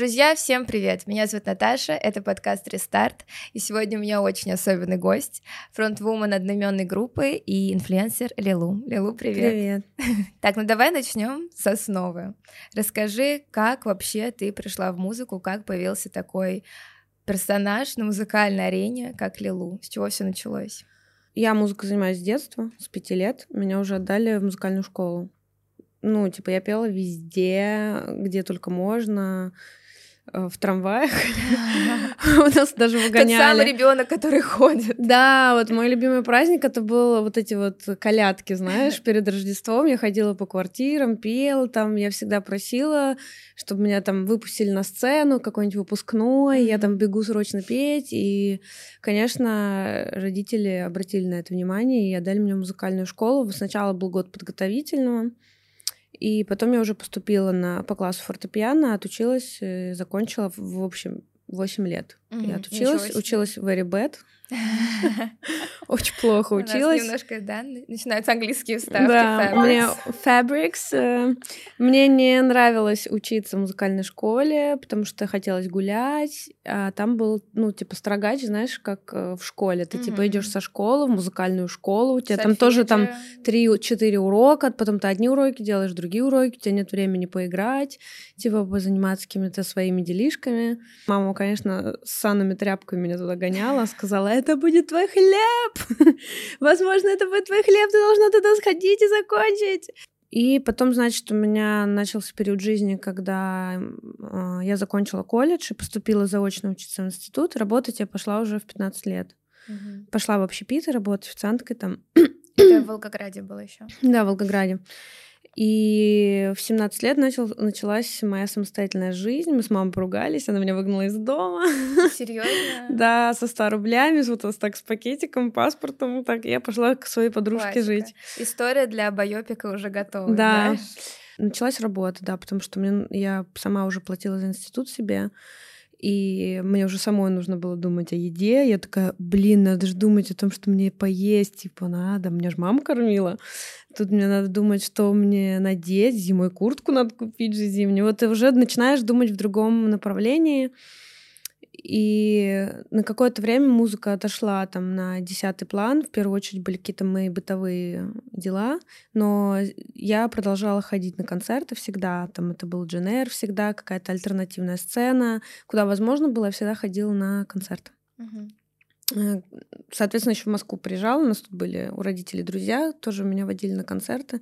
Друзья, всем привет! Меня зовут Наташа, это подкаст «Рестарт», и сегодня у меня очень особенный гость, фронтвумен одноименной группы и инфлюенсер Лилу. Лилу, привет! Привет! Так, ну давай начнем с основы. Расскажи, как вообще ты пришла в музыку, как появился такой персонаж на музыкальной арене, как Лилу? С чего все началось? Я музыкой занимаюсь с детства, с пяти лет. Меня уже отдали в музыкальную школу. Ну, типа, я пела везде, где только можно. Э, в трамваях. У нас даже выгоняли. Тот самый ребенок, который ходит. Да, вот мой любимый праздник это было вот эти вот колядки, знаешь, перед Рождеством я ходила по квартирам, пела там, я всегда просила, чтобы меня там выпустили на сцену, какой-нибудь выпускной, я там бегу срочно петь, и, конечно, родители обратили на это внимание и отдали мне музыкальную школу. Сначала был год подготовительного, и потом я уже поступила на, по классу фортепиано, отучилась, э, закончила, в общем, 8 лет. Mm-hmm. Я отучилась, училась в very bad. Очень плохо училась. немножко, да, начинаются английские вставки. Да, мне fabrics. Э, мне не нравилось учиться в музыкальной школе, потому что хотелось гулять. А там был, ну, типа, строгач, знаешь, как э, в школе. Ты, типа, идешь со школы в музыкальную школу, у тебя там тоже там 3-4 урока, потом ты одни уроки делаешь, другие уроки, у тебя нет времени поиграть, типа, позаниматься какими-то своими делишками. Мама, конечно, с санными тряпками меня туда гоняла, сказала, это будет твой хлеб. Возможно, это будет твой хлеб, ты должна туда сходить и закончить. И потом, значит, у меня начался период жизни, когда э, я закончила колледж и поступила заочно учиться в институт. Работать я пошла уже в 15 лет. Угу. Пошла в общепит работать официанткой там. Это в Волгограде было еще. Да, в Волгограде. И в 17 лет начал, началась моя самостоятельная жизнь. Мы с мамой поругались, она меня выгнала из дома. Серьезно? да, со 100 рублями, вот так с пакетиком, паспортом. Так я пошла к своей подружке жить. История для байопика уже готова. Да. Началась работа, да, потому что мне, я сама уже платила за институт себе и мне уже самой нужно было думать о еде. Я такая, блин, надо же думать о том, что мне поесть, типа, надо, меня же мама кормила. Тут мне надо думать, что мне надеть, зимой куртку надо купить же зимнюю. Вот ты уже начинаешь думать в другом направлении. И на какое-то время музыка отошла там на десятый план. В первую очередь были какие-то мои бытовые дела. Но я продолжала ходить на концерты всегда. Там это был Дженер всегда, какая-то альтернативная сцена. Куда возможно было, я всегда ходила на концерты. Угу. Соответственно, еще в Москву приезжала. У нас тут были у родителей друзья, тоже меня водили на концерты.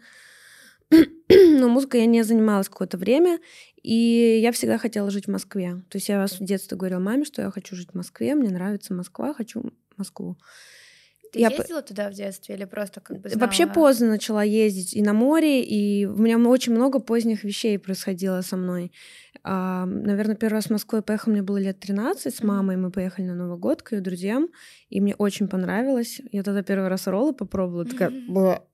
Но музыкой я не занималась какое-то время, и я всегда хотела жить в Москве. То есть я с детства говорила маме, что я хочу жить в Москве, мне нравится Москва, хочу Москву. Ты я ездила туда в детстве или просто как бы знала? Вообще поздно начала ездить и на море, и у меня очень много поздних вещей происходило со мной. А, наверное, первый раз в Москву я поехала, мне было лет 13, с мамой мы поехали на Новый год к ее друзьям, и мне очень понравилось. Я тогда первый раз роллы попробовала, такая,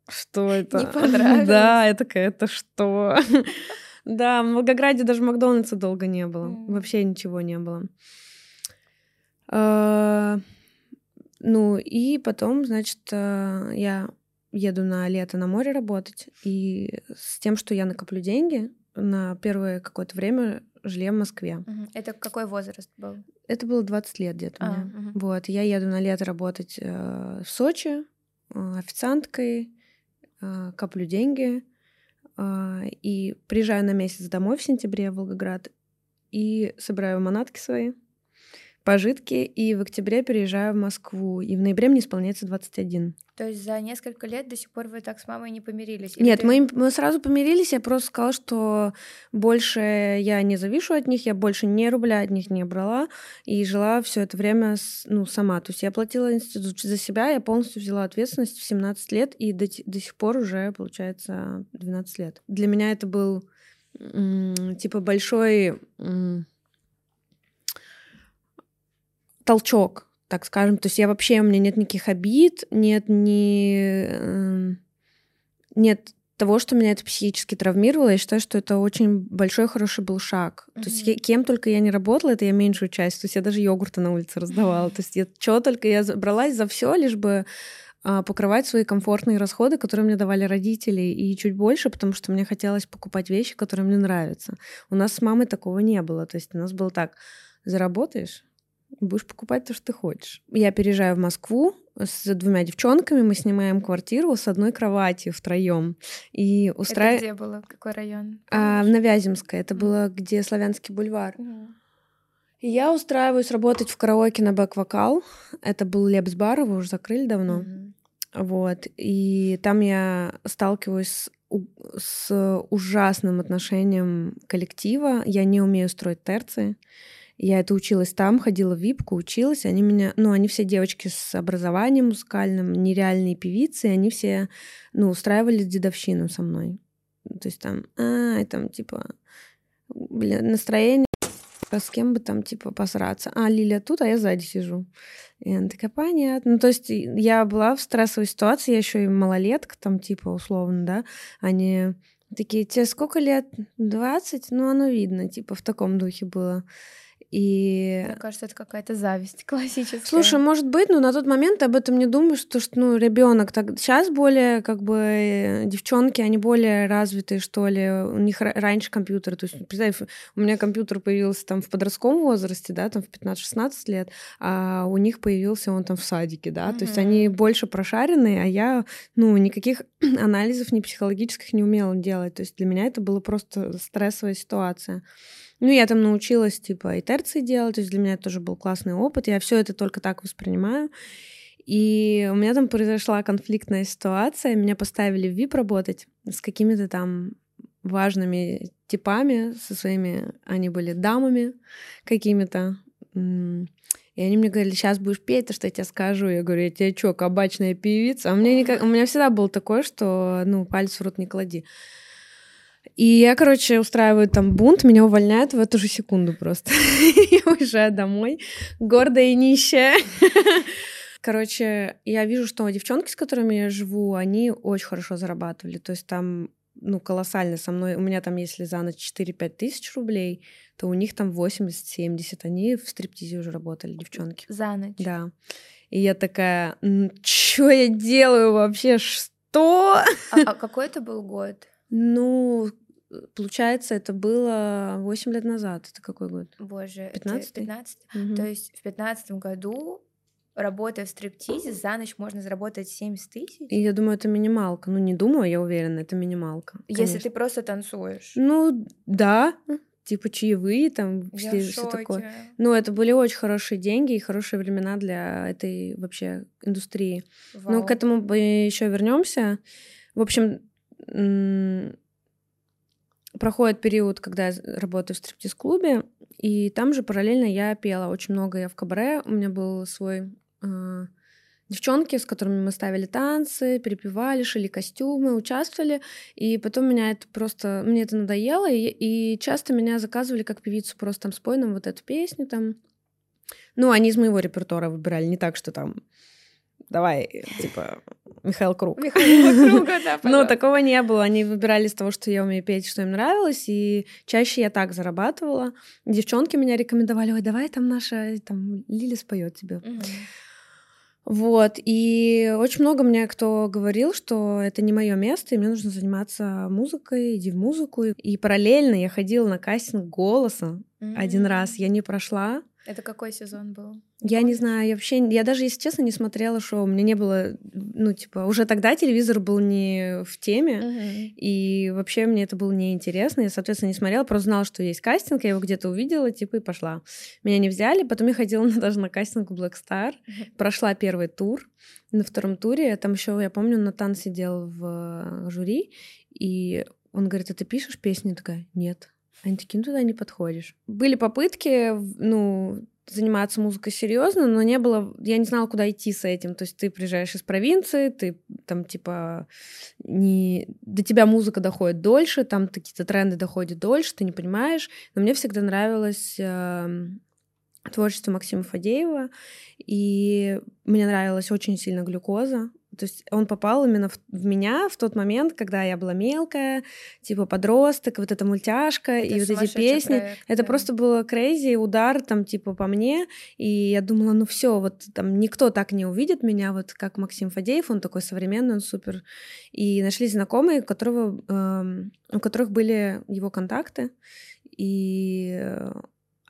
что это? Не понравилось? Да, я такая, это что? Да, в Волгограде даже Макдональдса долго не было. Вообще ничего не было. А, ну, и потом, значит, э, я еду на лето на море работать, и с тем, что я накоплю деньги на первое какое-то время жилье в Москве. Это какой возраст был? Это было 20 лет где-то а, мне. Угу. Вот, я еду на лето работать э, в Сочи э, официанткой, э, коплю деньги, э, и приезжаю на месяц домой в сентябре в Волгоград и собираю манатки свои пожитки, и в октябре переезжаю в Москву, и в ноябре мне исполняется 21. То есть за несколько лет до сих пор вы так с мамой не помирились? Или Нет, ты... мы, мы сразу помирились, я просто сказала, что больше я не завишу от них, я больше ни рубля от них не брала, и жила все это время ну, сама. То есть я платила институт за себя, я полностью взяла ответственность в 17 лет, и до, до сих пор уже, получается, 12 лет. Для меня это был типа большой толчок, так скажем. То есть я вообще, у меня нет никаких обид, нет ни... Эм, нет того, что меня это психически травмировало, я считаю, что это очень большой хороший был шаг. Mm-hmm. То есть кем только я не работала, это я меньшую часть. То есть я даже йогурты на улице раздавала. То есть я что только я бралась за все, лишь бы а, покрывать свои комфортные расходы, которые мне давали родители, и чуть больше, потому что мне хотелось покупать вещи, которые мне нравятся. У нас с мамой такого не было. То есть у нас было так, заработаешь, будешь покупать то, что ты хочешь. Я переезжаю в Москву с двумя девчонками, мы снимаем квартиру с одной кроватью втроем. И устраив... Это где было? Какой район? А, в Навяземское. Это mm. было где Славянский бульвар. Mm. И я устраиваюсь работать в караоке на бэк-вокал. Это был Лепс-бар, его уже закрыли давно. Mm. Вот. И там я сталкиваюсь с с ужасным отношением коллектива. Я не умею строить терции. Я это училась там, ходила в випку, училась. Они меня, ну, они все девочки с образованием музыкальным, нереальные певицы, и они все, ну, устраивали дедовщину со мной. То есть там, а, там, типа, блин, настроение с кем бы там, типа, посраться. А, Лилия тут, а я сзади сижу. И она такая, понятно. Ну, то есть я была в стрессовой ситуации, я еще и малолетка, там, типа, условно, да. Они такие, тебе сколько лет? 20? Ну, оно видно, типа, в таком духе было. И... Мне кажется, это какая-то зависть классическая. Слушай, может быть, но на тот момент об этом не думаешь, что, что ну, ребенок так сейчас более, как бы, э, девчонки, они более развитые, что ли, у них раньше компьютер, то есть, представь, у меня компьютер появился там в подростковом возрасте, да, там в 15-16 лет, а у них появился он там в садике, да, mm-hmm. то есть они больше прошаренные, а я, ну, никаких анализов ни психологических не умела делать, то есть для меня это была просто стрессовая ситуация. Ну, я там научилась, типа, и терции делать, то есть для меня это тоже был классный опыт. Я все это только так воспринимаю. И у меня там произошла конфликтная ситуация. Меня поставили в VIP работать с какими-то там важными типами, со своими... Они были дамами какими-то. И они мне говорили, сейчас будешь петь, то, что я тебе скажу. Я говорю, я тебе что, кабачная певица? А у меня, никак... у меня всегда был такое, что, ну, палец в рот не клади. И я, короче, устраиваю там бунт, меня увольняют в эту же секунду просто. Я уезжаю домой, гордая и нищая. Короче, я вижу, что девчонки, с которыми я живу, они очень хорошо зарабатывали. То есть там, ну, колоссально со мной. У меня там, если за ночь 4-5 тысяч рублей, то у них там 80-70. Они в стриптизе уже работали, девчонки. За ночь? Да. И я такая, что я делаю вообще? Что? А, а какой это был год? Ну, Получается, это было 8 лет назад. Это какой год? Боже, 15 15 угу. То есть в 15 году работая в стриптизе, за ночь можно заработать 70 тысяч? И я думаю, это минималка. Ну, не думаю, я уверена, это минималка. Конечно. Если ты просто танцуешь. Ну, да. Типа чаевые, там, все, все такое. Ну, это были очень хорошие деньги и хорошие времена для этой вообще индустрии. Вау. Ну, к этому мы еще вернемся. В общем, проходит период, когда я работаю в стриптиз-клубе, и там же параллельно я пела очень много. Я в кабаре, у меня был свой э, девчонки, с которыми мы ставили танцы, перепевали, шили костюмы, участвовали. И потом меня это просто... Мне это надоело, и, и часто меня заказывали как певицу просто там спой нам вот эту песню там. Ну, они из моего репертуара выбирали, не так, что там давай, типа, Михаил Круг. Михаил Круга, да, Ну, такого не было. Они выбирали из того, что я умею петь, что им нравилось, и чаще я так зарабатывала. Девчонки меня рекомендовали, ой, давай там наша, там, Лили споет тебе. Вот, и очень много мне кто говорил, что это не мое место, и мне нужно заниматься музыкой, иди в музыку. И параллельно я ходила на кастинг голоса mm-hmm. один раз, я не прошла, это какой сезон был? Я не знаю, я вообще, я даже, если честно, не смотрела шоу. У меня не было, ну, типа, уже тогда телевизор был не в теме, uh-huh. и вообще мне это было неинтересно. Я, соответственно, не смотрела, просто знала, что есть кастинг, я его где-то увидела, типа, и пошла. Меня не взяли, потом я ходила даже на кастинг Black Star, uh-huh. прошла первый тур. На втором туре, там еще, я помню, Натан сидел в жюри, и он говорит, а ты пишешь песни? Я такая, нет. Они такие, ну туда не подходишь. Были попытки, ну, заниматься музыкой серьезно, но не было, я не знала, куда идти с этим. То есть ты приезжаешь из провинции, ты там типа не до тебя музыка доходит дольше, там какие-то тренды доходят дольше, ты не понимаешь. Но мне всегда нравилось э, творчество Максима Фадеева, и мне нравилась очень сильно глюкоза. То есть он попал именно в, в меня в тот момент, когда я была мелкая, типа подросток, вот эта мультяшка это и вот эти песни. Проект, это да. просто было крейзи, удар там типа по мне, и я думала, ну все, вот там никто так не увидит меня, вот как Максим Фадеев, он такой современный, он супер. И нашли знакомые, у которого, э, у которых были его контакты, и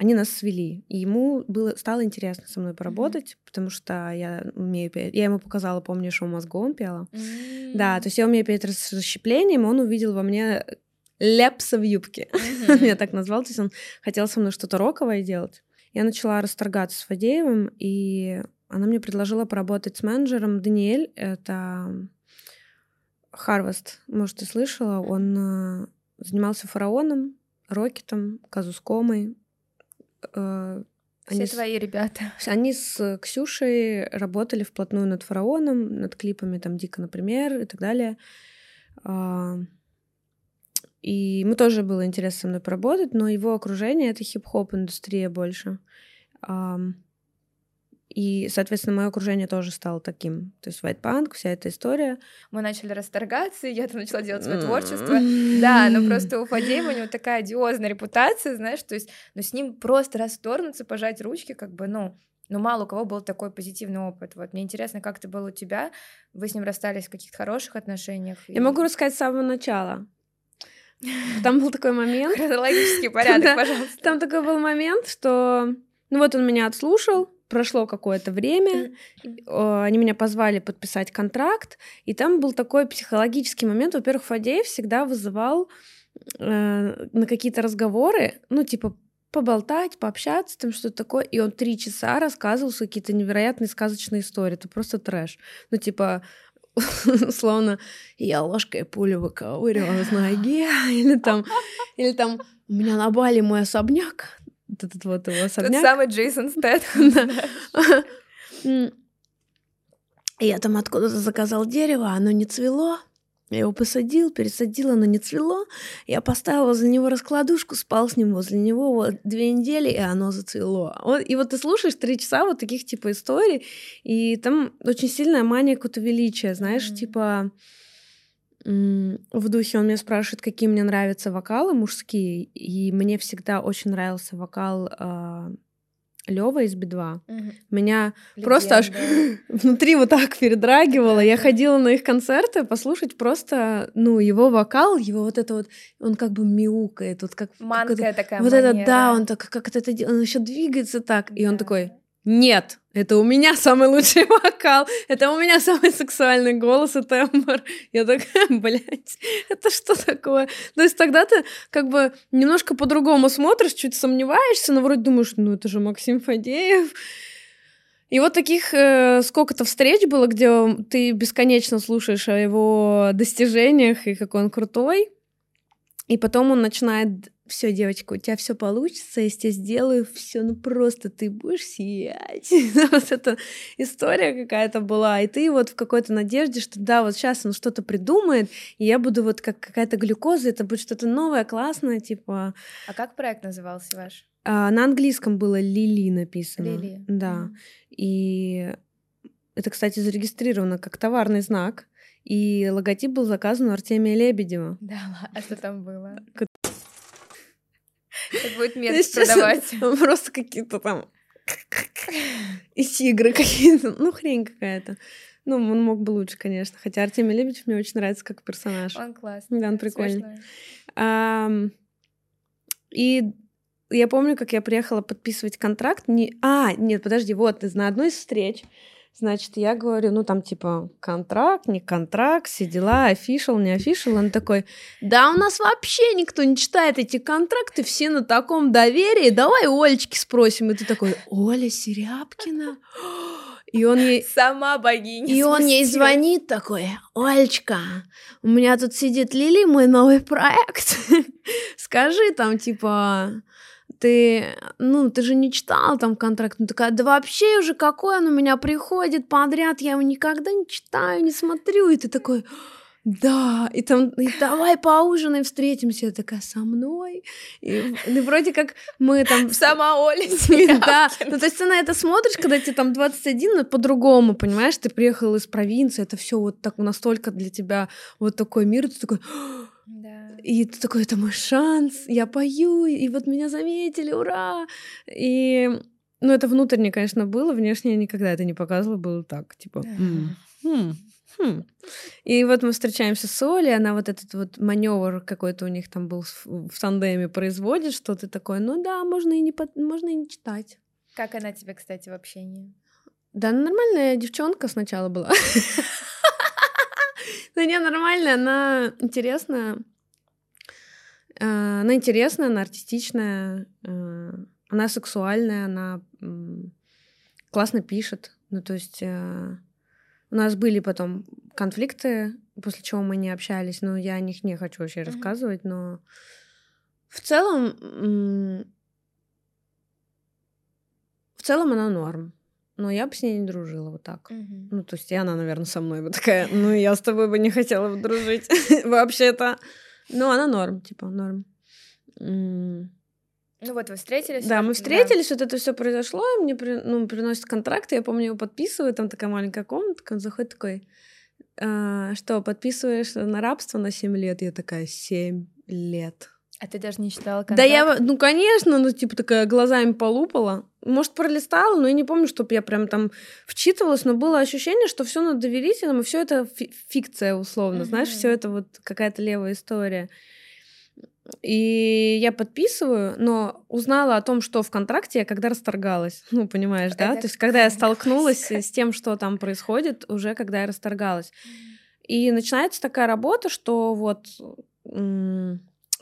они нас свели. И ему было, стало интересно со мной поработать, mm-hmm. потому что я умею петь. Я ему показала, помню, что мозгом пела. Mm-hmm. Да, то есть я умею петь с расщеплением, он увидел во мне лепса в юбке. Mm-hmm. Меня так назвал. То есть он хотел со мной что-то роковое делать. Я начала расторгаться с Фадеевым, и она мне предложила поработать с менеджером. Даниэль — это Харвест, может, ты слышала. Он э, занимался фараоном, Рокетом, Казускомой, Э, они Все твои ребята. Они с Ксюшей работали вплотную над фараоном, над клипами там Дика, например, и так далее. А, и мы тоже было интересно со мной поработать, но его окружение это хип-хоп индустрия больше. И, соответственно, мое окружение тоже стало таким. То есть White Punk, вся эта история. Мы начали расторгаться, и я там начала делать свое творчество. Да, но просто у Фадеева у него такая одиозная репутация, знаешь, то есть, ну, с ним просто расторгнуться, пожать ручки, как бы, ну, ну, мало у кого был такой позитивный опыт. Вот мне интересно, как это было у тебя? Вы с ним расстались в каких-то хороших отношениях? Я и... могу рассказать с самого начала. Там был такой момент... Хронологический порядок, пожалуйста. Там такой был момент, что... Ну вот он меня отслушал, прошло какое-то время, они меня позвали подписать контракт, и там был такой психологический момент. Во-первых, Фадеев всегда вызывал э, на какие-то разговоры, ну, типа, поболтать, пообщаться, там что-то такое. И он три часа рассказывал какие-то невероятные сказочные истории. Это просто трэш. Ну, типа, словно я ложкой пулю выковыривала с ноги, или там, или там у меня на Бали мой особняк, этот вот его особняк. Тот самый Джейсон Стэтхэм. Я там откуда-то заказал дерево, оно не цвело. Я его посадил, пересадил, оно не цвело. Я поставил возле него раскладушку, спал с ним возле него вот две недели, и оно зацвело. Вот, и вот ты слушаешь три часа вот таких типа историй, и там очень сильная мания какого-то величия, знаешь, mm-hmm. типа в духе он меня спрашивает, какие мне нравятся вокалы мужские, и мне всегда очень нравился вокал э, Лева из Би-2. Угу. Меня Легенда. просто аж внутри вот так передрагивало. Я ходила на их концерты послушать просто, ну, его вокал, его вот это вот, он как бы мяукает, вот как... Манкая такая Вот это, да, он так, как это делает, он еще двигается так, и он такой, нет, это у меня самый лучший вокал, это у меня самый сексуальный голос и тембр. Я такая, блядь, это что такое? То есть тогда ты как бы немножко по-другому смотришь, чуть сомневаешься, но вроде думаешь, ну это же Максим Фадеев. И вот таких э, сколько-то встреч было, где ты бесконечно слушаешь о его достижениях и какой он крутой. И потом он начинает все, девочка, у тебя все получится, я тебе сделаю все, ну просто ты будешь сиять. вот эта история какая-то была, и ты вот в какой-то надежде, что да, вот сейчас он что-то придумает, и я буду вот как какая-то глюкоза, это будет что-то новое, классное, типа. А как проект назывался ваш? А, на английском было Лили написано. Лили. Да. Mm-hmm. И это, кстати, зарегистрировано как товарный знак. И логотип был заказан у Артемия Лебедева. Да, а что там было? Как будет мерч продавать. Просто какие-то там и тигры какие-то. Ну, хрень какая-то. Ну, он мог бы лучше, конечно. Хотя Артемий Лебедев мне очень нравится как персонаж. Он классный. Да, он прикольный. и я помню, как я приехала подписывать контракт. Не... А, нет, подожди, вот, на одной из встреч Значит, я говорю, ну там типа контракт, не контракт, все дела, офишал, не офишал. Он такой, да у нас вообще никто не читает эти контракты, все на таком доверии, давай Олечки спросим. И ты такой, Оля Серябкина? И он ей... Сама богиня. И он ей звонит такой, Олечка, у меня тут сидит Лили, мой новый проект. Скажи там, типа, ты, ну, ты же не читал там контракт. Ну, такая, да вообще уже какой он у меня приходит подряд, я его никогда не читаю, не смотрю. И ты такой, Да, и там, и давай поужинаем, встретимся. Я такая, со мной? И, и вроде как мы там... Сама Оля Да, ну то есть ты на это смотришь, когда тебе там 21, но по-другому, понимаешь? Ты приехал из провинции, это все вот так настолько для тебя вот такой мир, ты такой... И ты такой, это мой шанс, я пою, и вот меня заметили, ура! И, ну, это внутренне, конечно, было, внешне я никогда это не показывала, было так, типа, хм, хм. И вот мы встречаемся с Олей, она вот этот вот маневр какой-то у них там был в тандеме производит, что ты такое, ну да, можно и не, под... можно и не читать. Как она тебе, кстати, в общении? Да, нормальная девчонка сначала была. Да не, нормальная, она интересная. Э, она интересная, она артистичная, э, она сексуальная, она классно пишет. Ну, то есть э, у нас были потом конфликты, после чего мы не общались, но я о них не хочу вообще mm-hmm. рассказывать, но в целом в целом она норм. Но я бы с ней не дружила вот так. Mm-hmm. Ну, то есть и она, наверное, со мной бы такая, ну, я с тобой бы не хотела бы дружить вообще-то. Ну, она норм, типа, норм. Ну вот вы встретились. Да, мы встретились, да. вот это все произошло, и мне ну, приносят контракт, я помню, его подписываю, там такая маленькая комнатка, он заходит такой, а, что, подписываешь на рабство на 7 лет? Я такая, 7 лет. А ты даже не читала контракт? Да я, ну, конечно, ну, типа, такая глазами полупала. Может, пролистала, но я не помню, чтобы я прям там вчитывалась, но было ощущение, что все на доверительном, и все это фикция, условно, mm-hmm. знаешь, все это вот какая-то левая история. И я подписываю, но узнала о том, что в контракте я когда расторгалась. Ну, понимаешь, да? Это То есть, когда я столкнулась с тем, что там происходит, уже когда я расторгалась. И начинается такая работа, что вот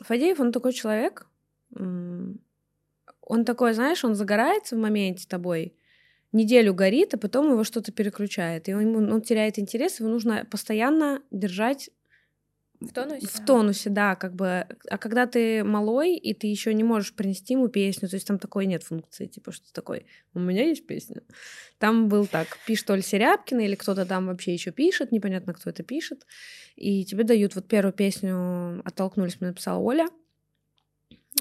Фадеев, он такой человек, он такой, знаешь, он загорается в моменте тобой, неделю горит, а потом его что-то переключает. И он, он теряет интерес, его нужно постоянно держать в тонусе? В тонусе, да, как бы. А когда ты малой, и ты еще не можешь принести ему песню, то есть там такой нет функции, типа, что такой, у меня есть песня. Там был так, пишет Оль Серябкина, или кто-то там вообще еще пишет, непонятно, кто это пишет, и тебе дают вот первую песню «Оттолкнулись», мне написала Оля.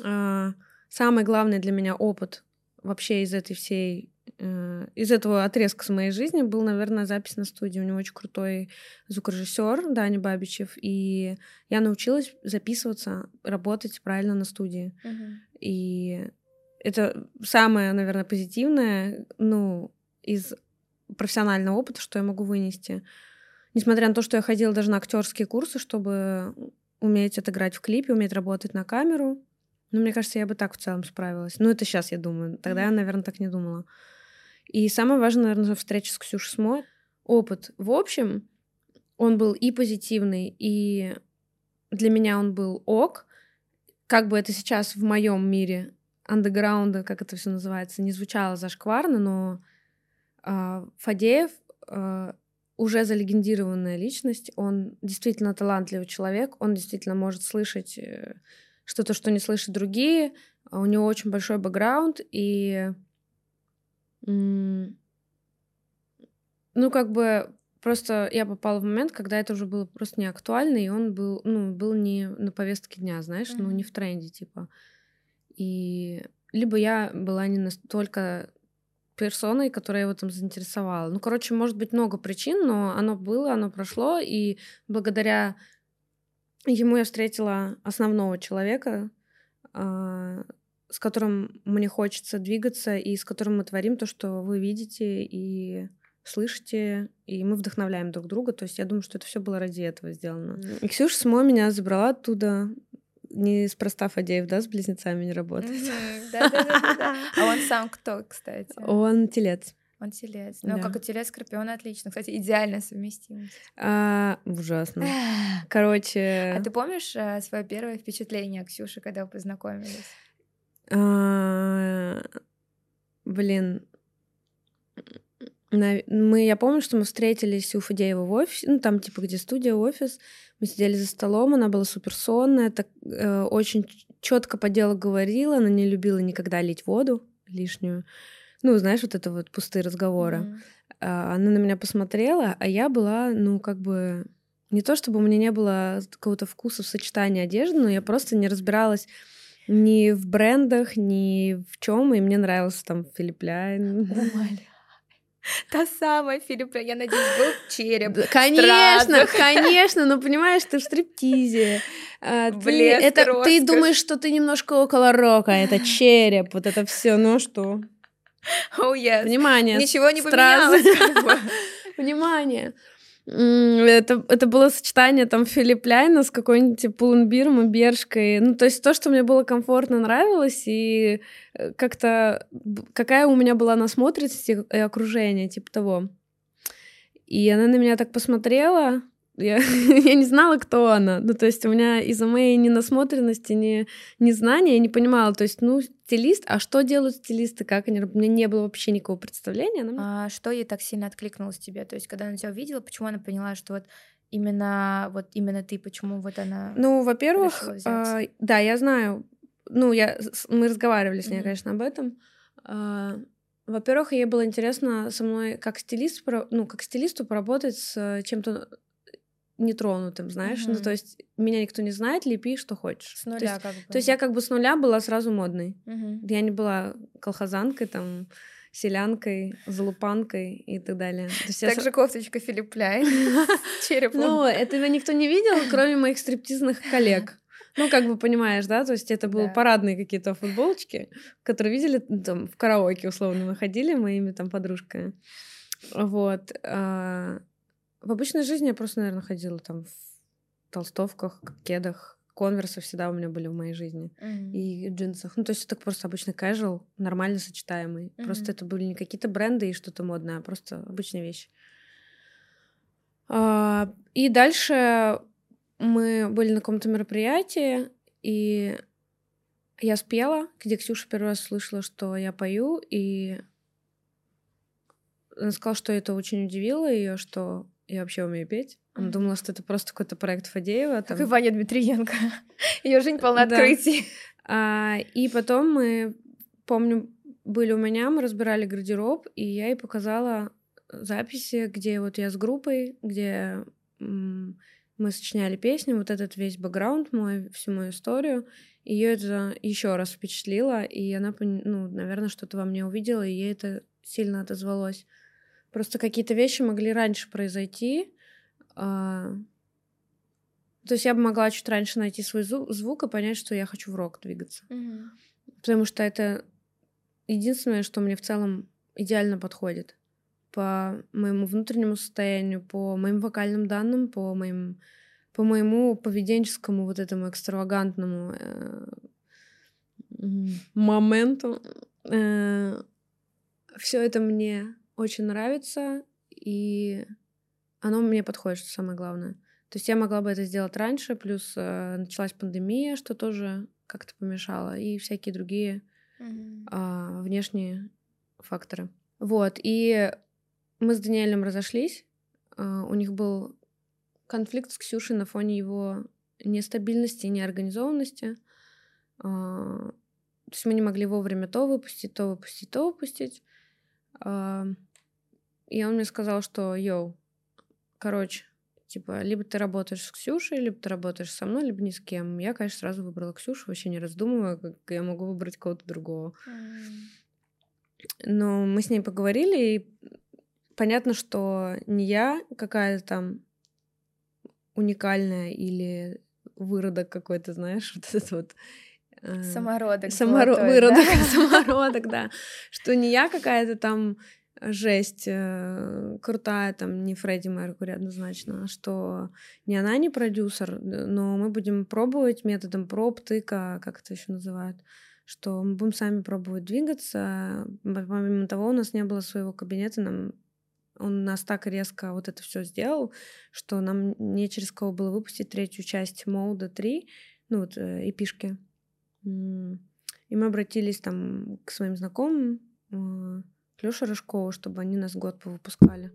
А, самый главный для меня опыт вообще из этой всей из этого отрезка с моей жизни был, наверное, запись на студии. У него очень крутой звукорежиссер Даня Бабичев, и я научилась записываться, работать правильно на студии. Uh-huh. И это самое, наверное, позитивное, ну, из профессионального опыта, что я могу вынести. Несмотря на то, что я ходила даже на актерские курсы, чтобы уметь отыграть в клипе, уметь работать на камеру. Но мне кажется, я бы так в целом справилась. Ну, это сейчас я думаю. Тогда я, наверное, так не думала. И самое важное, наверное, встреча с Ксюшей Смой. Опыт в общем, он был и позитивный, и для меня он был ок. Как бы это сейчас в моем мире андеграунда, как это все называется, не звучало зашкварно, но э, Фадеев э, уже залегендированная личность, он действительно талантливый человек, он действительно может слышать э, что-то, что не слышат другие, у него очень большой бэкграунд, и ну, как бы просто я попала в момент, когда это уже было просто не актуально, и он был, ну, был не на повестке дня, знаешь, mm-hmm. ну, не в тренде, типа. И либо я была не настолько персоной, которая его там заинтересовала. Ну, короче, может быть много причин, но оно было, оно прошло, и благодаря ему я встретила основного человека, а, с которым мне хочется двигаться и с которым мы творим то, что вы видите и слышите, и мы вдохновляем друг друга. То есть я думаю, что это все было ради этого сделано. И Ксюша Смо меня забрала оттуда. Не спроста Фадеев, да, с близнецами не работает. Да-да-да. А он сам кто, кстати? Он телец. Он телец. Ну, да. как и телец, скорпион отлично. Кстати, идеальная совместимость. А, ужасно. Короче... А ты помнишь а, свое первое впечатление о Ксюше, когда вы познакомились? А, блин, мы, я помню, что мы встретились у Фадеева в офисе, ну там типа где студия, офис, мы сидели за столом, она была супер сонная, так, э, очень четко по делу говорила, она не любила никогда лить воду лишнюю, ну знаешь, вот это вот пустые разговоры. Mm-hmm. А, она на меня посмотрела, а я была, ну как бы не то чтобы у меня не было какого-то вкуса в сочетании одежды, но я просто не разбиралась ни в брендах, ни в чем, и мне нравился там Филипп Ляйн. Та самая Филипп, я надеюсь, был череп. Конечно, конечно, но понимаешь, ты в стриптизе. А, ты, это, ты думаешь, что ты немножко около рока, это череп, вот это все, ну что? Oh, yes. Внимание. Ничего не поменялось. Внимание. Это, это было сочетание там Филипп Ляйна с какой-нибудь Пуленбиром и Бершкой. Ну, то есть то, что мне было комфортно, нравилось, и э, как-то какая у меня была насмотренность и окружение, типа того. И она на меня так посмотрела, я, я не знала, кто она. Ну, то есть у меня из-за моей ненасмотренности, не, незнания я не понимала. То есть, ну, стилист, а что делают стилисты, как они... У меня не было вообще никакого представления. Она... А что ей так сильно откликнулось тебе? То есть, когда она тебя увидела, почему она поняла, что вот именно вот именно ты, почему вот она... Ну, во-первых, а, да, я знаю. Ну, я, мы разговаривали с ней, mm-hmm. конечно, об этом. А, во-первых, ей было интересно со мной как стилист, ну, как стилисту поработать с чем-то нетронутым, знаешь. Uh-huh. Ну, то есть меня никто не знает, лепи, что хочешь. С нуля то есть, как бы. То есть я как бы с нуля была сразу модной. Uh-huh. Я не была колхозанкой, там, селянкой, залупанкой и так далее. Также я... кофточка Филипп Ляй черепом. Ну, этого никто не видел, кроме моих стриптизных коллег. Ну, как бы понимаешь, да, то есть это были да. парадные какие-то футболочки, которые видели там в караоке условно мы ходили моими там подружками. Вот. В обычной жизни я просто, наверное, ходила там в толстовках, кедах, конверсы всегда у меня были в моей жизни. Mm-hmm. И джинсах. Ну, то есть это просто обычный casual, нормально сочетаемый. Mm-hmm. Просто это были не какие-то бренды и что-то модное, а просто обычные вещи. А, и дальше мы были на каком-то мероприятии, и я спела, где Ксюша первый раз слышала, что я пою, и она сказала, что это очень удивило ее, что я вообще умею петь. Она думала, что это просто какой-то проект Фадеева. Там... Как и Ваня Дмитриенко. Ее жизнь полна открытий. А, и потом мы, помню, были у меня, мы разбирали гардероб, и я ей показала записи, где вот я с группой, где мы сочиняли песни, вот этот весь бэкграунд мой, всю мою историю. Ее это еще раз впечатлило, и она, ну, наверное, что-то во мне увидела, и ей это сильно отозвалось. Просто какие-то вещи могли раньше произойти. А... То есть я бы могла чуть раньше найти свой звук и понять, что я хочу в рок двигаться. Mm-hmm. Потому что это единственное, что мне в целом идеально подходит по моему внутреннему состоянию, по моим вокальным данным, по моим по моему поведенческому вот этому экстравагантному э, моменту. Э, все это мне очень нравится, и оно мне подходит, что самое главное. То есть я могла бы это сделать раньше, плюс э, началась пандемия, что тоже как-то помешало, и всякие другие mm-hmm. э, внешние факторы. Вот, и мы с Даниэлем разошлись. Э, у них был конфликт с Ксюшей на фоне его нестабильности и неорганизованности. Э, то есть мы не могли вовремя то выпустить, то выпустить, то выпустить. И он мне сказал, что, йоу, короче, типа, либо ты работаешь с Ксюшей, либо ты работаешь со мной, либо ни с кем. Я, конечно, сразу выбрала Ксюшу, вообще не раздумывая, как я могу выбрать кого-то другого. Но мы с ней поговорили, и понятно, что не я какая-то там уникальная или выродок какой-то, знаешь, вот этот вот Самородок. Саморо... Золотой, выродок, да? самородок, да. Что не я какая-то там жесть э, крутая, там не Фредди Меркури однозначно, что не она не продюсер, но мы будем пробовать методом проб, тыка, как это еще называют, что мы будем сами пробовать двигаться. Помимо того, у нас не было своего кабинета, нам он нас так резко вот это все сделал, что нам не через кого было выпустить третью часть Молда 3, ну вот э, эпишки. И мы обратились там к своим знакомым, э, Лёша Рыжкова, чтобы они нас год повыпускали.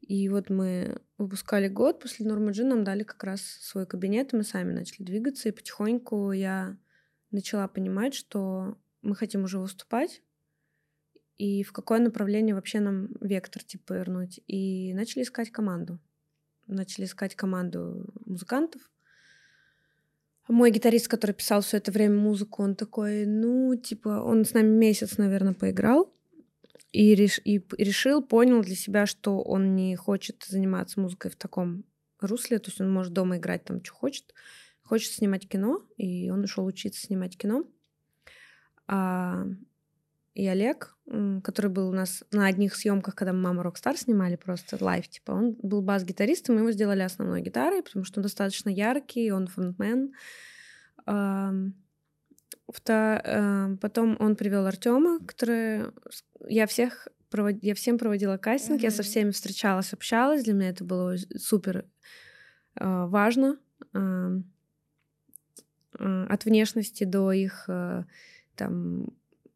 И вот мы выпускали год, после Нормы Джин нам дали как раз свой кабинет, и мы сами начали двигаться, и потихоньку я начала понимать, что мы хотим уже выступать, и в какое направление вообще нам вектор типа повернуть. И начали искать команду. начали искать команду музыкантов. Мой гитарист, который писал все это время музыку, он такой, ну, типа, он с нами месяц, наверное, поиграл и, реш, и решил, понял для себя, что он не хочет заниматься музыкой в таком русле, то есть он может дома играть там, что хочет, хочет снимать кино, и он ушел учиться снимать кино. А, и Олег, который был у нас на одних съемках, когда мы «Мама Рокстар» снимали просто live, типа, он был бас-гитаристом, мы его сделали основной гитарой, потому что он достаточно яркий, он фронтмен. Потом он привел Артема, который... Я всех провод... я всем проводила кастинг, mm-hmm. я со всеми встречалась, общалась, для меня это было супер а, важно. От внешности до их э, там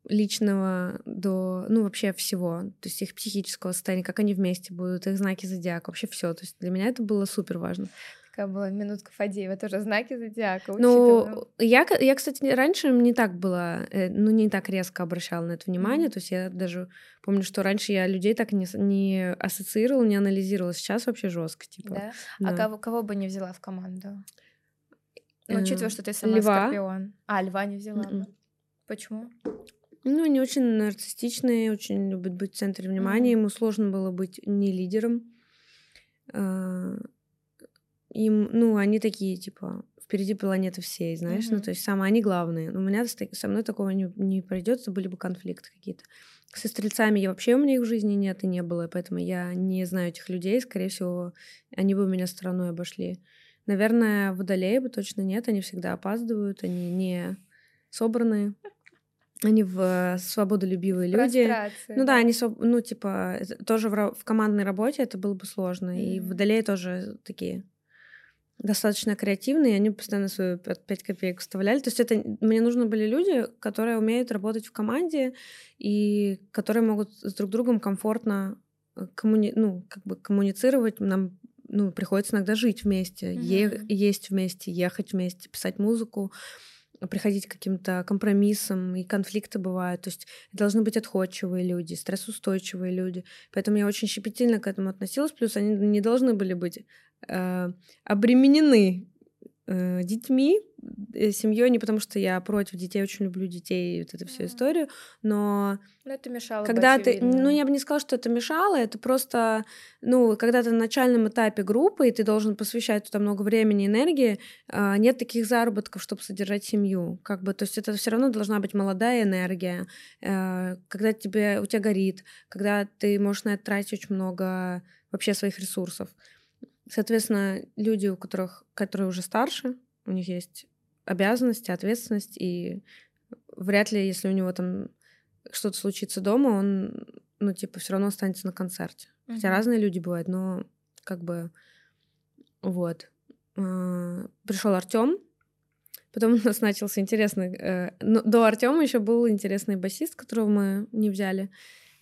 личного до, ну, вообще всего, то есть их психического состояния, как они вместе будут, их знаки зодиака, вообще все. То есть для меня это было супер важно. Такая была минутка Фадеева, тоже знаки зодиака. Ну, я, я, кстати, раньше не так было, э, ну, не так резко обращала на это внимание, mm-hmm. то есть я даже помню, что раньше я людей так не, не ассоциировала, не анализировала, сейчас вообще жестко, типа. Да? да. А кого, кого бы не взяла в команду? Ну, учитывая, что ты сама льва. скорпион. А, льва не взяла. Mm-mm. Почему? Ну, они очень нарциссичные, очень любят быть в центре внимания. Mm-hmm. Ему сложно было быть не лидером. А, им, ну, они такие, типа, впереди планеты всей, знаешь, mm-hmm. ну, то есть самые они главные. Но у меня со мной такого не, не пройдет, это были бы конфликты какие-то. Со стрельцами я вообще у меня их в жизни нет и не было, поэтому я не знаю этих людей, скорее всего, они бы меня стороной обошли. Наверное, водолеи бы точно нет, они всегда опаздывают, они не собранные. Они в э, свободолюбивые люди. Ну да, они, ну, типа, тоже в, в командной работе это было бы сложно. Mm-hmm. И водолеи тоже такие достаточно креативные, и они постоянно свою 5 копеек вставляли. То есть это мне нужны были люди, которые умеют работать в команде и которые могут с друг другом комфортно э, коммуни... ну, как бы коммуницировать. Нам ну, приходится иногда жить вместе, mm-hmm. е- есть вместе, ехать вместе, писать музыку приходить к каким-то компромиссам, и конфликты бывают. То есть должны быть отходчивые люди, стрессоустойчивые люди. Поэтому я очень щепетильно к этому относилась. Плюс они не должны были быть э, обременены э, детьми, семьей, не потому что я против детей, очень люблю детей, вот эту всю историю, но... Но это мешало когда бы, ты, Ну, я бы не сказала, что это мешало, это просто, ну, когда ты на начальном этапе группы, и ты должен посвящать туда много времени, энергии, э, нет таких заработков, чтобы содержать семью, как бы, то есть это все равно должна быть молодая энергия, э, когда тебе, у тебя горит, когда ты можешь на это тратить очень много вообще своих ресурсов. Соответственно, люди, у которых, которые уже старше, у них есть обязанности, ответственность, и вряд ли, если у него там что-то случится дома, он, ну, типа, все равно останется на концерте. Mm-hmm. Хотя разные люди бывают, но как бы вот. А, Пришел Артем, потом у нас начался интересный. Э, ну, до Артема еще был интересный басист, которого мы не взяли.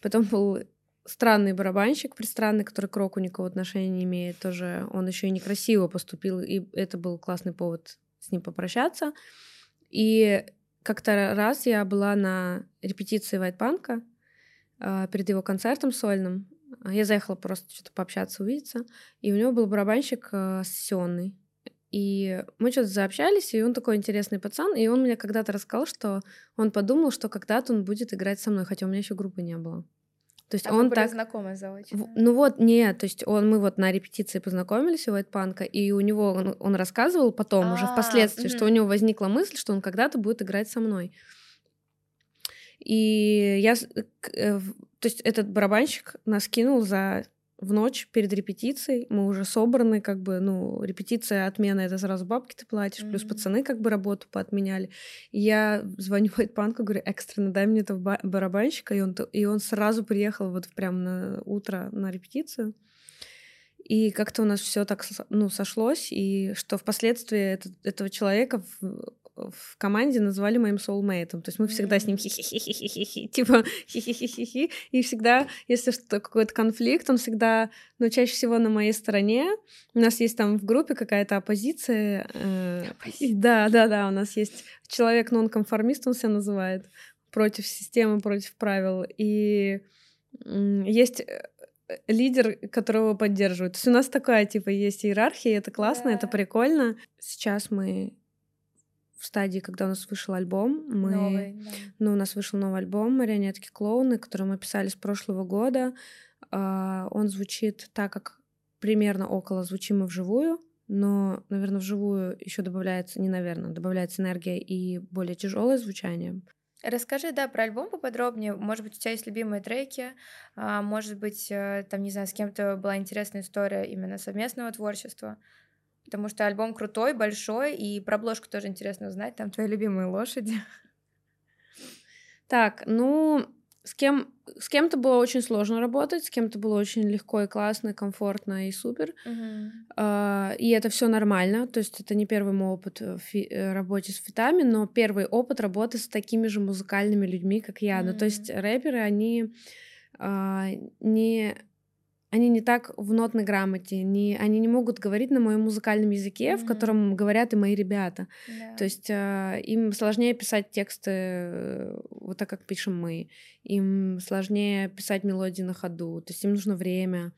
Потом был странный барабанщик, пристранный, который к року никакого отношения не имеет, тоже он еще и некрасиво поступил, и это был классный повод с ним попрощаться. И как-то раз я была на репетиции Вайтпанка э, перед его концертом сольным. Я заехала просто что-то пообщаться, увидеться, и у него был барабанщик э, сессионный. И мы что-то заобщались, и он такой интересный пацан, и он мне когда-то рассказал, что он подумал, что когда-то он будет играть со мной, хотя у меня еще группы не было. То есть а он так знакомы заочно? Ну вот нет, то есть он мы вот на репетиции познакомились у Вайтпанка, и у него он, он рассказывал потом уже впоследствии, что у него возникла мысль, что он когда-то будет играть со мной. И я, э, то есть этот барабанщик нас кинул за в ночь перед репетицией, мы уже собраны, как бы, ну, репетиция, отмена, это сразу бабки ты платишь, mm-hmm. плюс пацаны как бы работу поотменяли. И я звоню Вайтпанку, говорю, экстренно дай мне этого барабанщика, и он, и он сразу приехал вот прям на утро на репетицию. И как-то у нас все так ну, сошлось, и что впоследствии этот, этого человека в команде называли моим соулмейтом. То есть мы всегда с ним хи-хи-хи-хи-хи, типа хи-хи-хи-хи-хи. И всегда, если что какой-то конфликт, он всегда, ну, чаще всего на моей стороне. У нас есть там в группе какая-то оппозиция. Э, да, да, да, у нас есть человек нонконформист, он себя называет, против системы, против правил. И есть лидер, которого поддерживают. То есть у нас такая, типа, есть иерархия, это классно, Да. это прикольно. Сейчас мы в стадии, когда у нас вышел альбом, мы... Новый, да. Ну, у нас вышел новый альбом «Марионетки клоуны», который мы писали с прошлого года. А, Он звучит так, как примерно около звучим мы вживую, но, наверное, вживую еще добавляется, не наверное, добавляется энергия и более тяжелое звучание. Расскажи, да, про альбом поподробнее. Может быть, у тебя есть любимые треки, а, может быть, э, там, не знаю, с кем-то была интересная история именно совместного творчества. Потому что альбом крутой, большой, и про обложку тоже интересно узнать. Там твои любимые лошади. Так, ну, с кем с кем-то было очень сложно работать, с кем-то было очень легко и классно, и комфортно и супер. А, И это все нормально. То есть это не первый мой опыт в фи- э, работе с фитами, но первый опыт работы с такими же музыкальными людьми, как я. Ну, то есть рэперы, они а, не они не так в нотной грамоте, не, они не могут говорить на моем музыкальном языке, в Мгм. котором говорят и мои ребята. Да. То есть а, им сложнее писать тексты э, вот так, как пишем мы. Им сложнее писать мелодии на ходу. То есть им нужно время.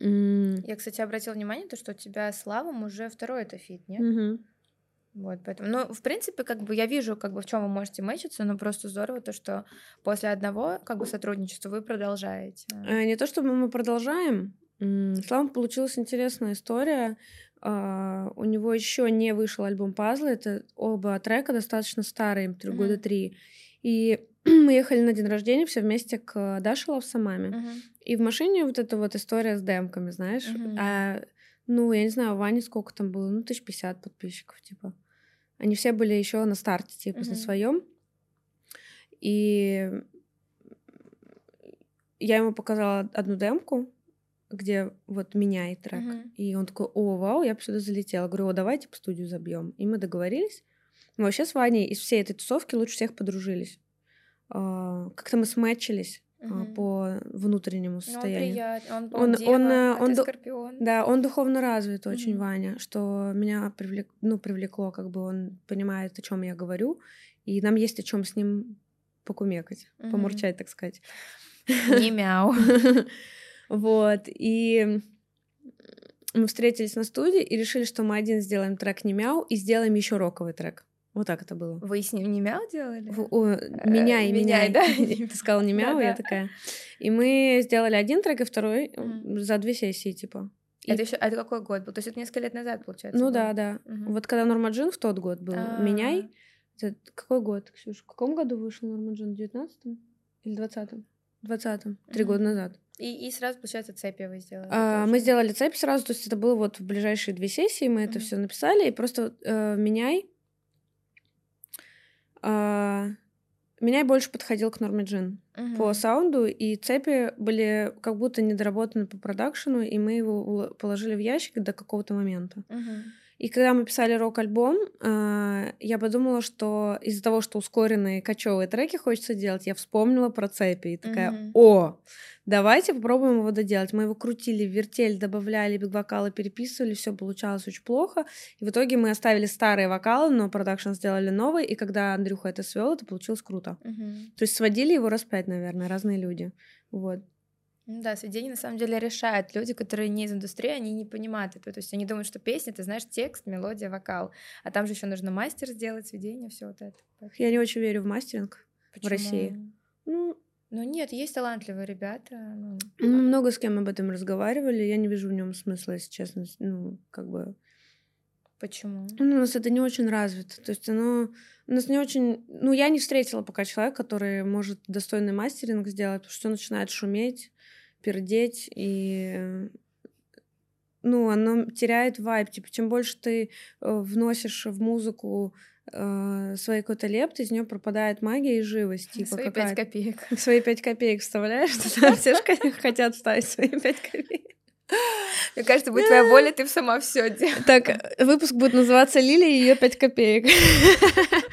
М, Я, кстати, обратила внимание, то, что у тебя с Лавом уже второй это feat, нет? мгм. Вот, поэтому, ну, в принципе, как бы я вижу, как бы в чем вы можете мэчиться, но просто здорово то, что после одного, как бы, сотрудничества вы продолжаете. Э, Не то чтобы мы продолжаем. М, С Лавом получилась интересная история. А, У него еще не вышел альбом Пазлы. Это оба трека достаточно старые, три Мгм. года три. И мы ехали на день рождения все вместе к Даше Лавсамаме. Мгм. И в машине вот эта вот история с демками, знаешь. Мгм. А, ну, я не знаю, у Вани сколько там было, ну, тысяч пятьдесят подписчиков, типа. Они все были еще на старте, типа, на Мгм. своем. И я ему показала одну демку, где вот меняет трек. Мгм. И он такой, о, вау, я бы сюда залетела. Говорю, о, давайте по студию забьем. И мы договорились. Мы вообще с Ваней из всей этой тусовки лучше всех подружились. А, Как-то мы сматчились Мгм. по внутреннему Ну, он состоянию. приятный, он, Он- он, он, э, а он ты ду- скорпион. Да, он духовно развит очень, Мгм. Ваня, что меня привлек, ну, привлекло, как бы он понимает, о чем я говорю, и нам есть о чем с ним покумекать, Мгм. помурчать, так сказать. Не мяу. Вот, и мы встретились на студии и решили, что мы один сделаем трек «Не мяу» и сделаем еще роковый трек. Вот так это было. Вы с ним не мяу делали? В- о, меняй, Э, меняй, меняй. да? Ты сказала не мяу, я такая. И мы сделали один трек и второй за две сессии, типа. И- Это еще, это какой год был? То есть это несколько лет назад, получается? Ну да, да. Вот когда Нормаджин в тот год был, меняй. А, Это какой год, Ксюш? В каком году вышел Нормаджин? В 19 или 20-м? В 20-м. Три года назад. И, и сразу, получается, цепи вы сделали. А, тоже. мы сделали цепь сразу, то есть это было вот в ближайшие две сессии, мы это Мгм. все написали, и просто э, меняй. Меняй больше подходил к Нормаджин Мгм. по саунду, и цепи были как будто недоработаны по продакшену, и мы его положили в ящик до какого-то момента. Мгм. И когда мы писали рок-альбом, а, я подумала, что из-за того, что ускоренные кочевые треки хочется делать, я вспомнила про цепи. И такая, Мгм. о, давайте попробуем его доделать. Мы его крутили, вертели, добавляли бэк-вокалы, переписывали, все получалось очень плохо. И в итоге мы оставили старые вокалы, но продакшн сделали новый. И когда Андрюха это свел, это получилось круто. Мгм. То есть сводили его раз пять, наверное, разные люди. Вот. Ну Да, сведение на самом деле решает. Люди, которые не из индустрии, они не понимают этого. То есть они думают, что песня, ты знаешь текст, мелодия, вокал. А там же еще нужно мастер сделать, сведение, все вот это. Я не очень верю в мастеринг. Почему? России. Ну, Ну нет, есть талантливые ребята. ну, Мы много с кем об этом разговаривали, я не вижу в нем смысла, если честно. Ну, как бы... почему? Ну, у нас это не очень развито. То есть оно... У нас не очень... Ну, я не встретила пока человека, который может достойный мастеринг сделать, потому что начинает шуметь, пердеть, и... Ну, оно теряет вайб. Типа, чем больше ты э, вносишь в музыку э, своей какой-то лепты, из нее пропадает магия и живость. Типа, Свои какая-то. пять копеек. Свои пять копеек вставляешь, все же хотят вставить свои пять копеек. Мне кажется, будет твоя воля, ты сама все делаешь. Так, выпуск будет называться Лилия и ее пять копеек.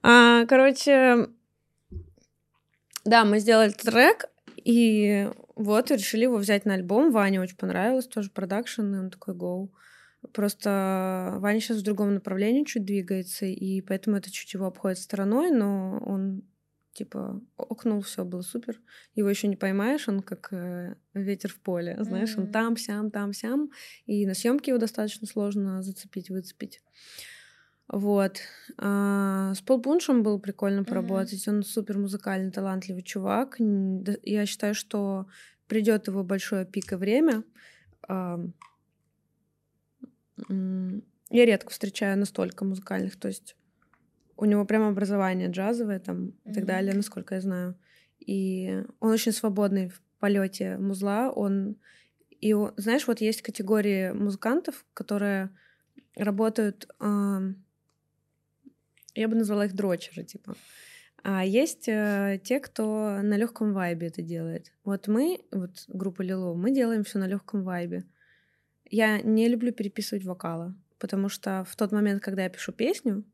А, Короче, да, мы сделали трек, и вот решили его взять на альбом. Ване очень понравилось, тоже продакшн, и он такой гоу. Просто Ваня сейчас в другом направлении чуть двигается, и поэтому это чуть его обходит стороной, но он типа окнул, все было супер. Его еще не поймаешь, он как э, ветер в поле, знаешь, mm-hmm. он там, сям, там, сям, и на съемке его достаточно сложно зацепить, выцепить. Вот. А, с Пол Пуншем было прикольно поработать. Mm-hmm. Он супер музыкальный, талантливый чувак. Я считаю, что придет его большое пик и время. А, я редко встречаю настолько музыкальных, то есть у него прямо образование джазовое там и mm-hmm. так далее, насколько я знаю. И он очень свободный в полете музла. Он и знаешь, вот есть категории музыкантов, которые работают я бы назвала их дрочеры, типа. А есть э, те, кто на легком вайбе это делает. Вот мы, вот группа Лило, мы делаем все на легком вайбе. Я не люблю переписывать вокалы, потому что в тот момент, когда я пишу песню,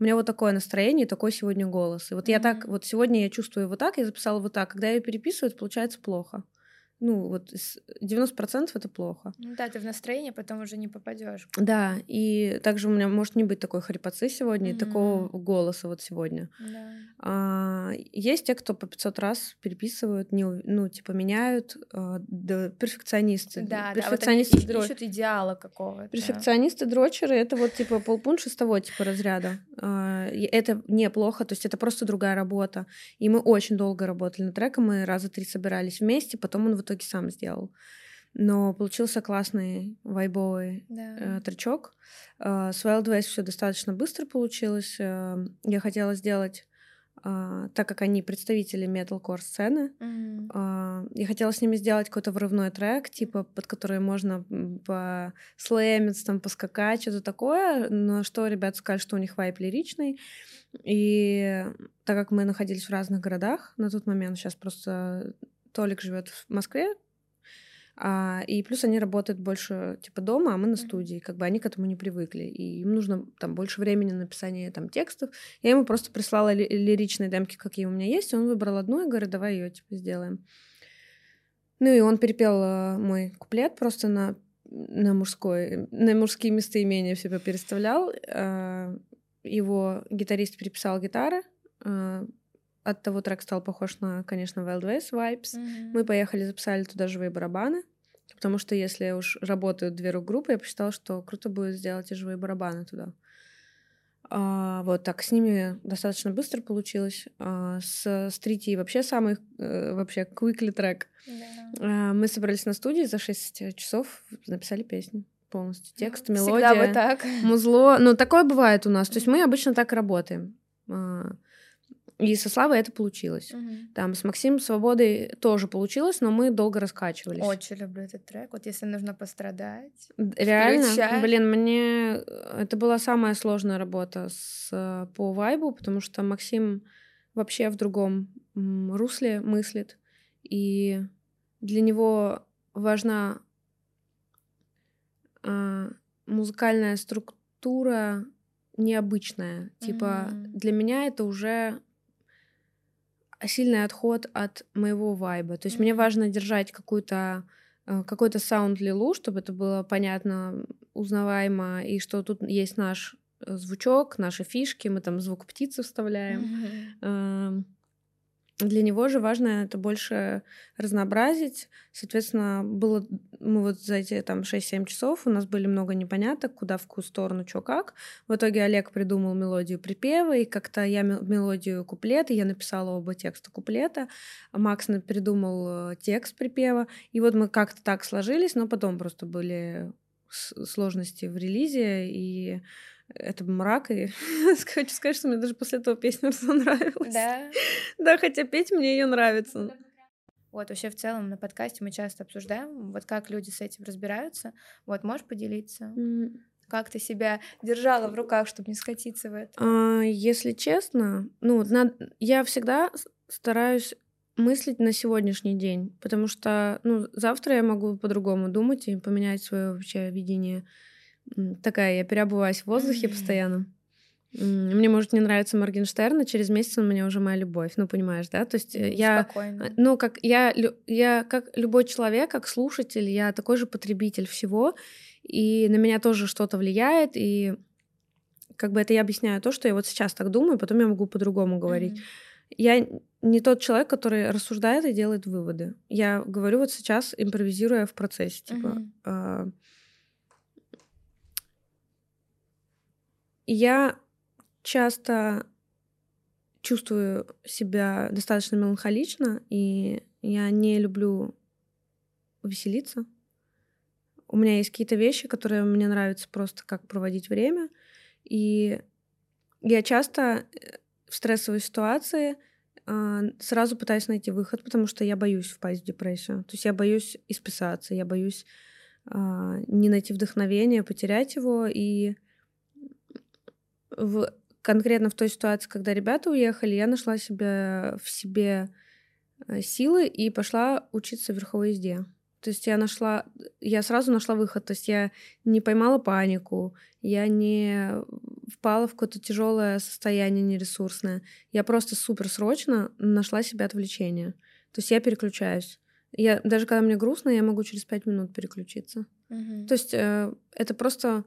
у меня вот такое настроение, такой сегодня голос. И вот mm-hmm. я так, вот сегодня я чувствую вот так, я записала вот так. Когда я переписываю, это получается плохо ну, вот 90% это плохо. Ну да, ты в настроении потом уже не попадешь. Да, и также у меня может не быть такой хрипотцы сегодня mm-hmm. и такого голоса вот сегодня. Да. А, есть те, кто по 500 раз переписывают, не, ну, типа меняют, а, да, перфекционисты. Да, перфекционисты да, вот они ищут идеала какого-то. Перфекционисты, дрочеры, это вот типа полпунша с того типа разряда. А, это неплохо, то есть это просто другая работа. И мы очень долго работали над треком, мы раза три собирались вместе, потом он вот итоге сам сделал. Но получился классный вайбовый да. э, тречок. Э, с Wild все достаточно быстро получилось. Э, я хотела сделать Uh, так как они представители металкор сцены, mm-hmm. uh, я хотела с ними сделать какой-то врывной трек, типа под который можно послэмиться, там, поскакать, что-то такое, но что ребята сказали, что у них вайп лиричный, и так как мы находились в разных городах на тот момент, сейчас просто Толик живет в Москве, а, и плюс они работают больше типа дома, а мы на студии. Как бы они к этому не привыкли. И им нужно там больше времени на написание там текстов. Я ему просто прислала ли- лиричные демки, какие у меня есть. Он выбрал одну и говорит, давай ее типа сделаем. Ну и он перепел э, мой куплет просто на, на мужской, на мужские местоимения все переставлял. Э, его гитарист переписал гитары, э, от того трек стал похож на, конечно, Wild West Vibes. Mm-hmm. Мы поехали, записали туда живые барабаны, потому что если уж работают две рок-группы, я посчитала, что круто будет сделать и живые барабаны туда. А, вот так, с ними достаточно быстро получилось. А, с Стрити вообще самый э, вообще quickly трек. Yeah. А, мы собрались на студии за 6 часов, написали песню полностью. Текст, мелодия. Всегда бы так. Музло. Ну, такое бывает у нас. То есть мы обычно так работаем. А, и со Славой это получилось. Угу. Там с Максимом Свободой тоже получилось, но мы долго раскачивались. Очень люблю этот трек. Вот если нужно пострадать. Реально? Включай. Блин, мне э, это была самая сложная работа с, э, по вайбу, потому что Максим вообще в другом русле мыслит. И для него важна э, музыкальная структура необычная. Типа, mm для меня это уже сильный отход от моего вайба. То есть mm-hmm. мне важно держать какую-то э, какой-то саунд лилу, чтобы это было понятно, узнаваемо, и что тут есть наш э, звучок, наши фишки, мы там звук птицы вставляем. Mm-hmm. Для него же важно это больше разнообразить. Соответственно, было мы вот за эти там 6-7 часов у нас были много непоняток, куда в какую сторону, что как. В итоге Олег придумал мелодию припева, и как-то я мелодию куплета, я написала оба текста куплета, Макс придумал э, текст припева, и вот мы как-то так сложились, но потом просто были сложности в релизе, и это мрак, и хочу сказать, что мне даже после этого песня нравилась. Да? Да, хотя петь мне ее нравится. Вот, вообще в целом на подкасте мы часто обсуждаем, вот как люди с этим разбираются. Вот, можешь поделиться? Mm. Как ты себя держала в руках, чтобы не скатиться в это? А, если честно, ну, на... я всегда стараюсь мыслить на сегодняшний день, потому что, ну, завтра я могу по-другому думать и поменять свое вообще видение такая, я переобуваюсь в воздухе mm-hmm. постоянно. Мне может не нравиться Моргенштерн, а через месяц он мне уже моя любовь, ну понимаешь, да? То есть mm, я, спокойно. ну как я, я как любой человек, как слушатель, я такой же потребитель всего, и на меня тоже что-то влияет, и как бы это я объясняю то, что я вот сейчас так думаю, потом я могу по-другому говорить. Mm-hmm. я не тот человек, который рассуждает и делает выводы. Я говорю вот сейчас, импровизируя в процессе, типа. Uh-huh. Я часто чувствую себя достаточно меланхолично, и я не люблю веселиться. У меня есть какие-то вещи, которые мне нравятся просто как проводить время. И я часто э, в стрессовой ситуации а, сразу пытаюсь найти выход, потому что я боюсь впасть в депрессию. То есть я боюсь исписаться, я боюсь а, не найти вдохновение, потерять его. И в, конкретно в той ситуации, когда ребята уехали, я нашла себя в себе э, силы и пошла учиться верховой езде. То есть я нашла, я сразу нашла выход. То есть я не поймала панику, я не впала в какое-то тяжелое состояние нересурсное. Я просто супер срочно нашла себе отвлечение. То есть я переключаюсь. Я даже когда мне грустно, я могу через пять минут переключиться. Угу. То есть э, это просто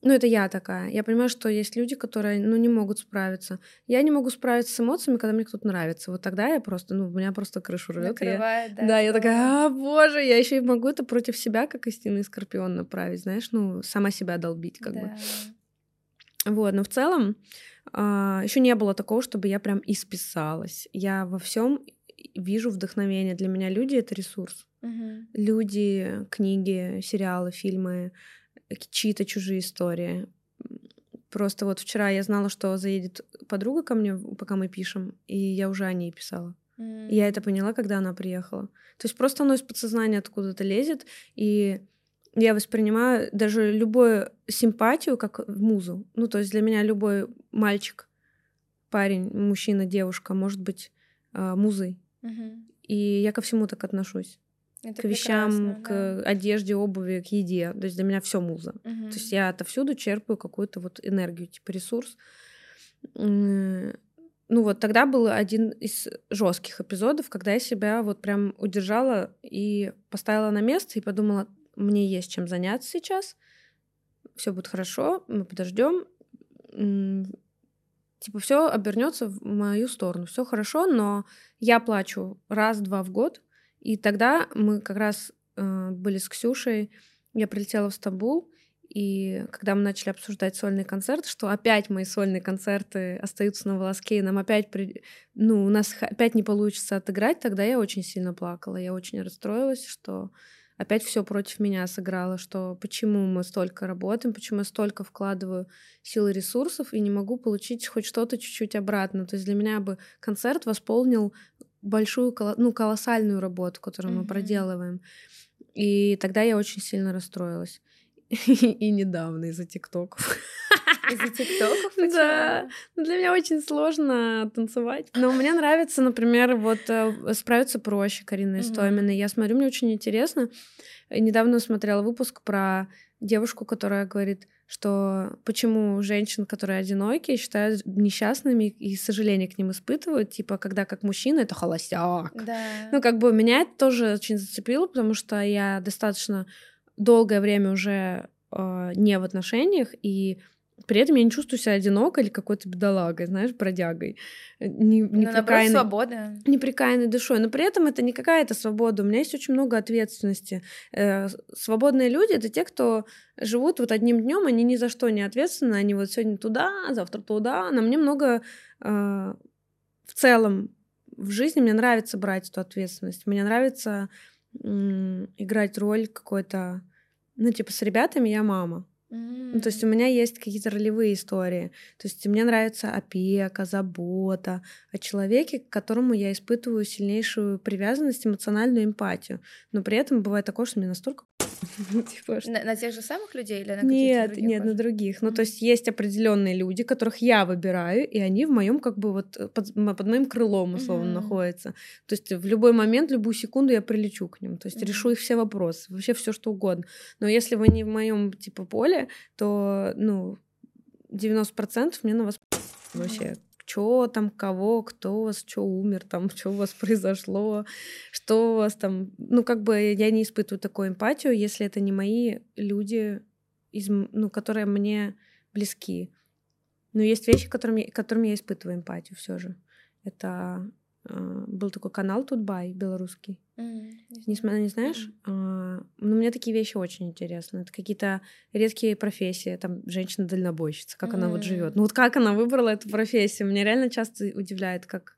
ну, это я такая. Я понимаю, что есть люди, которые, ну, не могут справиться. Я не могу справиться с эмоциями, когда мне кто-то нравится. Вот тогда я просто, ну, у меня просто крышу рвет. Накрывает, да. Да, я такая, а, боже, я еще и могу это против себя, как истинный скорпион, направить, знаешь, ну, сама себя долбить, как да. бы. Вот, но в целом а, еще не было такого, чтобы я прям исписалась. Я во всем вижу вдохновение. Для меня люди это ресурс. Угу. Люди, книги, сериалы, фильмы чьи-то чужие истории. Просто вот вчера я знала, что заедет подруга ко мне, пока мы пишем, и я уже о ней писала. Mm. И я это поняла, когда она приехала. То есть просто оно из подсознания откуда-то лезет, и я воспринимаю даже любую симпатию как музу. Ну, то есть для меня любой мальчик, парень, мужчина, девушка может быть э, музой. Mm-hmm. И я ко всему так отношусь. Это к вещам, к да. одежде, обуви, к еде. То есть для меня все муза. Угу. То есть я отовсюду черпаю какую-то вот энергию, типа ресурс. Ну вот тогда был один из жестких эпизодов, когда я себя вот прям удержала и поставила на место и подумала, мне есть чем заняться сейчас, все будет хорошо, мы подождем, типа все обернется в мою сторону, все хорошо, но я плачу раз-два в год, и тогда мы как раз э, были с Ксюшей, я прилетела в Стамбул, и когда мы начали обсуждать сольный концерт, что опять мои сольные концерты остаются на волоске, и нам опять, при... ну, у нас опять не получится отыграть, тогда я очень сильно плакала, я очень расстроилась, что опять все против меня сыграло, что почему мы столько работаем, почему я столько вкладываю сил и ресурсов и не могу получить хоть что-то чуть-чуть обратно. То есть для меня бы концерт восполнил большую, ну, колоссальную работу, которую mm-hmm. мы проделываем. И тогда я очень сильно расстроилась. И недавно из-за тиктоков. Из-за тиктоков? Да. Ну, для меня очень сложно танцевать. Но мне нравится, например, вот э, справиться проще Карина Истомина. Я смотрю, мне очень интересно. Недавно смотрела выпуск про девушку, которая говорит, что почему женщин, которые одинокие, считают несчастными и сожаление к ним испытывают, типа, когда как мужчина это холостяк. Да. Ну, как бы меня это тоже очень зацепило, потому что я достаточно долгое время уже э, не в отношениях, и при этом я не чувствую себя одинокой или какой-то бедолагой, знаешь, бродягой. Не, не ну, прикаянной, свобода. Неприкаянной душой. Но при этом это не какая-то свобода. У меня есть очень много ответственности. Э, свободные люди — это те, кто живут вот одним днем, они ни за что не ответственны. Они вот сегодня туда, завтра туда. На мне много э, в целом в жизни мне нравится брать эту ответственность. Мне нравится играть роль какой-то... Ну, типа, с ребятами я мама. Mm. Ну, то есть у меня есть какие-то ролевые истории. То есть мне нравится опека, забота о человеке, к которому я испытываю сильнейшую привязанность, эмоциональную эмпатию. Но при этом бывает такое, что мне настолько. на, на тех же самых людей или на Нет, нет, на других. Ну, то есть есть определенные люди, которых я выбираю, и они в моем как бы вот э, под, моим крылом условно находятся. То есть в любой момент, любую секунду я прилечу к ним. То есть решу их все вопросы, вообще все что угодно. Но если вы не в моем типа поле, то ну 90% мне на вас вообще что там, кого, кто у вас, что умер, там, что у вас произошло, что у вас там. Ну, как бы я не испытываю такую эмпатию, если это не мои люди, из, ну, которые мне близки. Но есть вещи, которыми, которыми я испытываю эмпатию все же. Это был такой канал Тутбай белорусский. Мгм. Не, см- не знаешь? А, ну, мне такие вещи очень интересны. Это какие-то редкие профессии. Там женщина-дальнобойщица, как она вот живет. Ну, вот как она выбрала эту профессию? Меня реально часто удивляет, как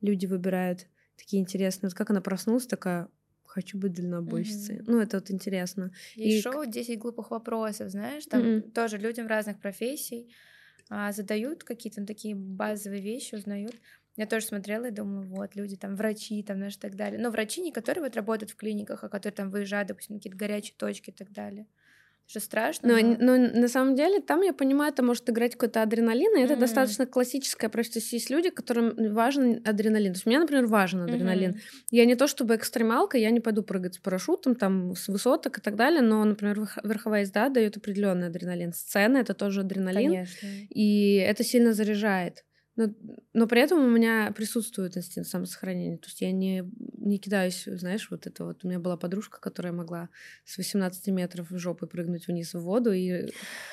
люди выбирают такие интересные. Вот как она проснулась такая, хочу быть дальнобойщицей. Мгм. Ну, это вот интересно. Есть И шоу «10 глупых вопросов», знаешь, там Мгм. тоже людям разных профессий а, задают какие-то такие базовые вещи, узнают. Я тоже смотрела и думала, вот, люди там, врачи там, знаешь, и так далее. Но врачи не которые вот работают в клиниках, а которые там выезжают, допустим, какие-то горячие точки и так далее. Это же страшно, Но, но... но на самом деле там, я понимаю, это может играть какой-то адреналин, и это Мгм. достаточно классическая профессия. То есть люди, которым важен адреналин. То есть мне, например, важен адреналин. Мгм. Я не то чтобы экстремалка, я не пойду прыгать с парашютом, там, с высоток и так далее, но, например, верх- верховая езда дает определенный адреналин. Сцена — это тоже адреналин, Конечно. и это сильно заряжает. Но, но при этом у меня присутствует инстинкт самосохранения. То есть я не, не кидаюсь, знаешь, вот это вот. У меня была подружка, которая могла с 18 метров в жопы прыгнуть вниз в воду и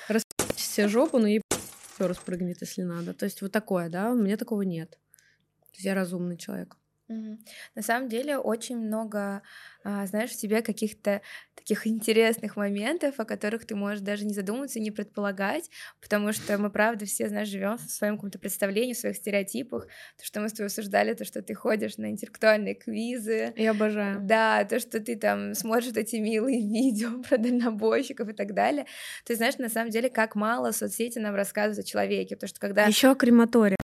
распить себе жопу, но ей еще раз прыгнет, если надо. То есть вот такое, да, у меня такого нет. То есть я разумный человек. На самом деле очень много, а, знаешь, в тебе каких-то таких интересных моментов, о которых ты можешь даже не задумываться и не предполагать, потому что мы, правда, все, знаешь, живем в своем каком-то представлении, в своих стереотипах. То, что мы с тобой обсуждали, то, что ты ходишь на интеллектуальные квизы, Я обожаю. да, то, что ты там смотришь эти милые видео про дальнобойщиков и так далее. Ты знаешь, на самом деле, как мало соцсети нам рассказывают о человеке, потому что когда... Еще крематория.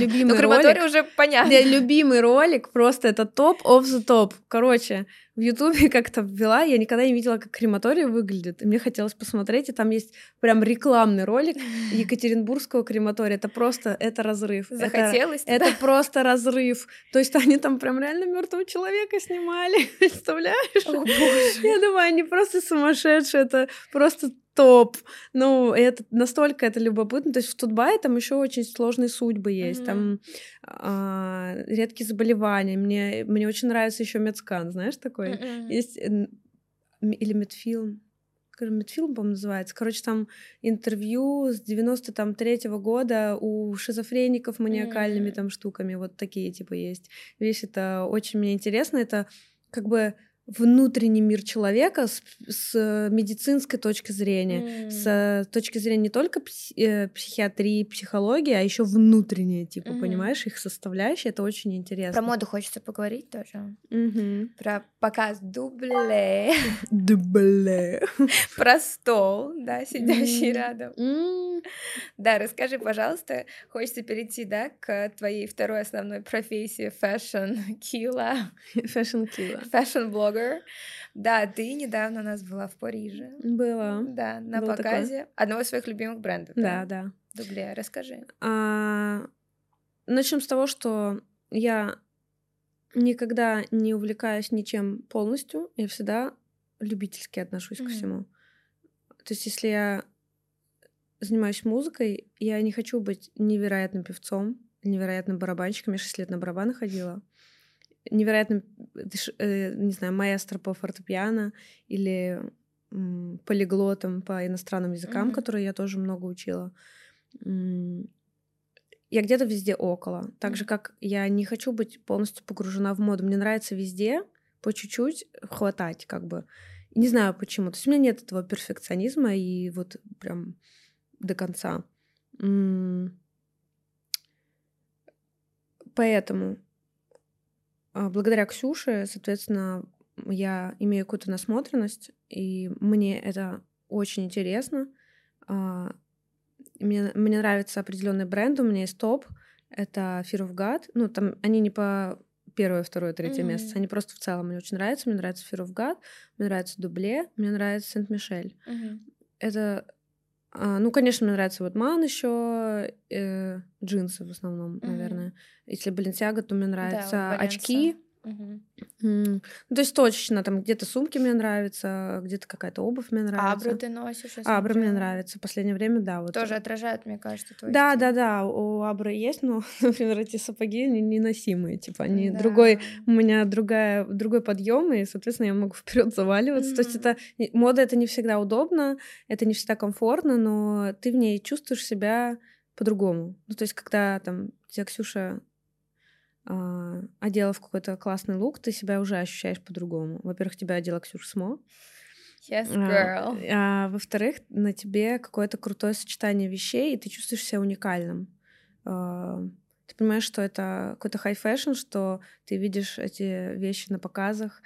Любимый Ну, ролик. уже понятно. Да, любимый ролик, просто это топ of the топ. Короче, в Ютубе как-то ввела, я никогда не видела, как крематорий выглядит. И мне хотелось посмотреть, и там есть прям рекламный ролик Екатеринбургского крематория. Это просто, это разрыв. Это- Захотелось туда? Это просто разрыв. То есть они там прям реально мертвого человека снимали. Представляешь? О, боже. Я думаю, они просто сумасшедшие. Это просто топ. Ну, это настолько это любопытно. То есть в Тутбае там еще очень сложные судьбы есть. Мгм. Там а, редкие заболевания. Мне, мне очень нравится еще медскан, знаешь, такой. Мгм. Есть или медфильм. Скажем, Медфильм, по-моему, называется. Короче, там интервью с 93-го года у шизофреников маниакальными М. там штуками. Вот такие типа есть. Вещь это очень мне интересно. Это как бы внутренний мир человека с, с медицинской точки зрения, М. с точки зрения не только пси- э, психиатрии, психологии, а еще внутреннее, типа, Мгм. понимаешь, их составляющие, это очень интересно. Про моду хочется поговорить тоже. Мгм. Про показ Doublet, Да бля. про стол, да, сидящий М. рядом. М. Да, расскажи, пожалуйста, хочется перейти, да, к твоей второй основной профессии fashion killa, Fashion fashion-блогер. Да, ты недавно у нас была в Париже. Было. Да, на Было такое. показе одного из своих любимых брендов. Да, да. Doublet, расскажи. Начнем с того, что я никогда не увлекаюсь ничем полностью. Я всегда любительски отношусь ко Мгм. всему. То есть, если я занимаюсь музыкой, я не хочу быть невероятным певцом, невероятным барабанщиком. Я 6 лет на барабаны ходила. Невероятным, дыш- э, не знаю, маэстро по фортепиано или полиглотом по иностранным языкам, Мгм. которые я тоже много учила. Я где-то везде около. Так же, как я не хочу быть полностью погружена в моду. Мне нравится везде по чуть-чуть хватать, как бы. Не знаю почему. То есть у меня нет этого перфекционизма и вот прям до конца. Поэтому благодаря Ксюше, соответственно, я имею какую-то насмотренность, и мне это очень интересно. А, Мне, мне нравится определенный бренд, у меня есть топ, это Fear of God. Ну, там они не по первое, второе, третье Мгм. место, они просто в целом мне очень нравятся. Мне нравится Fear of God, мне нравится Дубле, мне нравится Сент-Мишель. Мгм. Это, а, ну, конечно, мне нравится вот Ман еще, джинсы в основном, Мгм. наверное. Если Баленсиага, то мне Да, нравятся Баленса. очки. Мгм. М, Ну, то есть точечно, там где-то сумки мне нравятся, где-то какая-то обувь мне нравится. Абру ты носишь, я Абры мне нравится. В последнее время, да. Вот. Тоже отражают, мне кажется, твой Да, стиль. да, да, у Абры есть, но, например, эти сапоги не- неносимые, типа они Да. другой, у меня другая, другой подъем, и, соответственно, я могу вперед заваливаться. То есть это мода, это не всегда удобно, это не всегда комфортно, но ты в ней чувствуешь себя по-другому. Ну, то есть, когда там тебя Ксюша э, одела в какой-то классный лук, ты себя уже ощущаешь по-другому. Во-первых, тебя одела Ксюша Смо. Yes, girl. А, а во-вторых, на тебе какое-то крутое сочетание вещей, и ты чувствуешь себя уникальным. А, ты понимаешь, что это какой-то fashion, что ты видишь эти вещи на показах,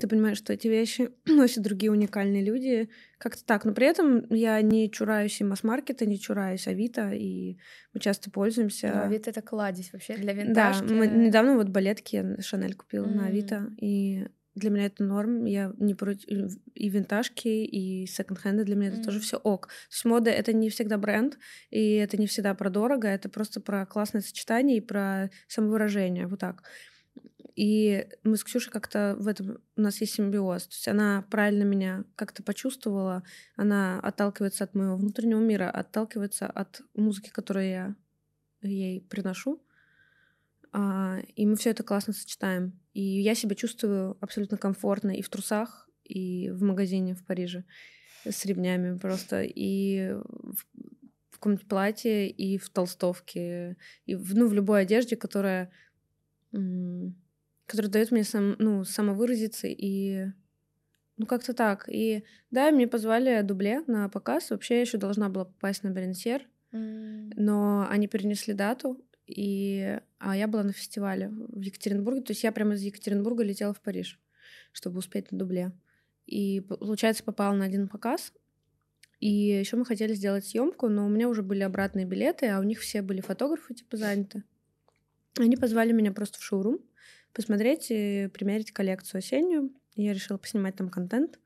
ты понимаешь, что эти вещи носят другие уникальные люди. Как-то так. Но при этом я не чураюсь и масс-маркета, не чураюсь Авито, и мы часто пользуемся. Ну, Авито — это кладезь вообще для винтажки. Да, мы недавно вот балетки Шанель купила mm. на Авито, и для меня это норм. Я не против и винтажки, и секонд-хенды для меня это mm. тоже все ок. То есть мода это не всегда бренд, и это не всегда про дорого, это просто про классное сочетание и про самовыражение. Вот так. И мы с Ксюшей как-то в этом у нас есть симбиоз. То есть она правильно меня как-то почувствовала, она отталкивается от моего внутреннего мира, отталкивается от музыки, которую я ей приношу. А, и мы все это классно сочетаем. И я себя чувствую абсолютно комфортно и в трусах, и в магазине в Париже с ремнями просто, и в, каком-нибудь платье, и в толстовке, и в, ну, в любой одежде, которая, которая дает мне сам, ну, самовыразиться и ну, как-то так. И да, мне позвали дубле на показ. Вообще я еще должна была попасть на Беренсер, mm. но они перенесли дату, и а я была на фестивале в Екатеринбурге. То есть я прямо из Екатеринбурга летела в Париж, чтобы успеть на дубле. И, получается, попала на один показ. И еще мы хотели сделать съемку, но у меня уже были обратные билеты, а у них все были фотографы, типа, заняты. Они позвали меня просто в шоурум посмотреть и примерить коллекцию осеннюю. Я решила поснимать там контент.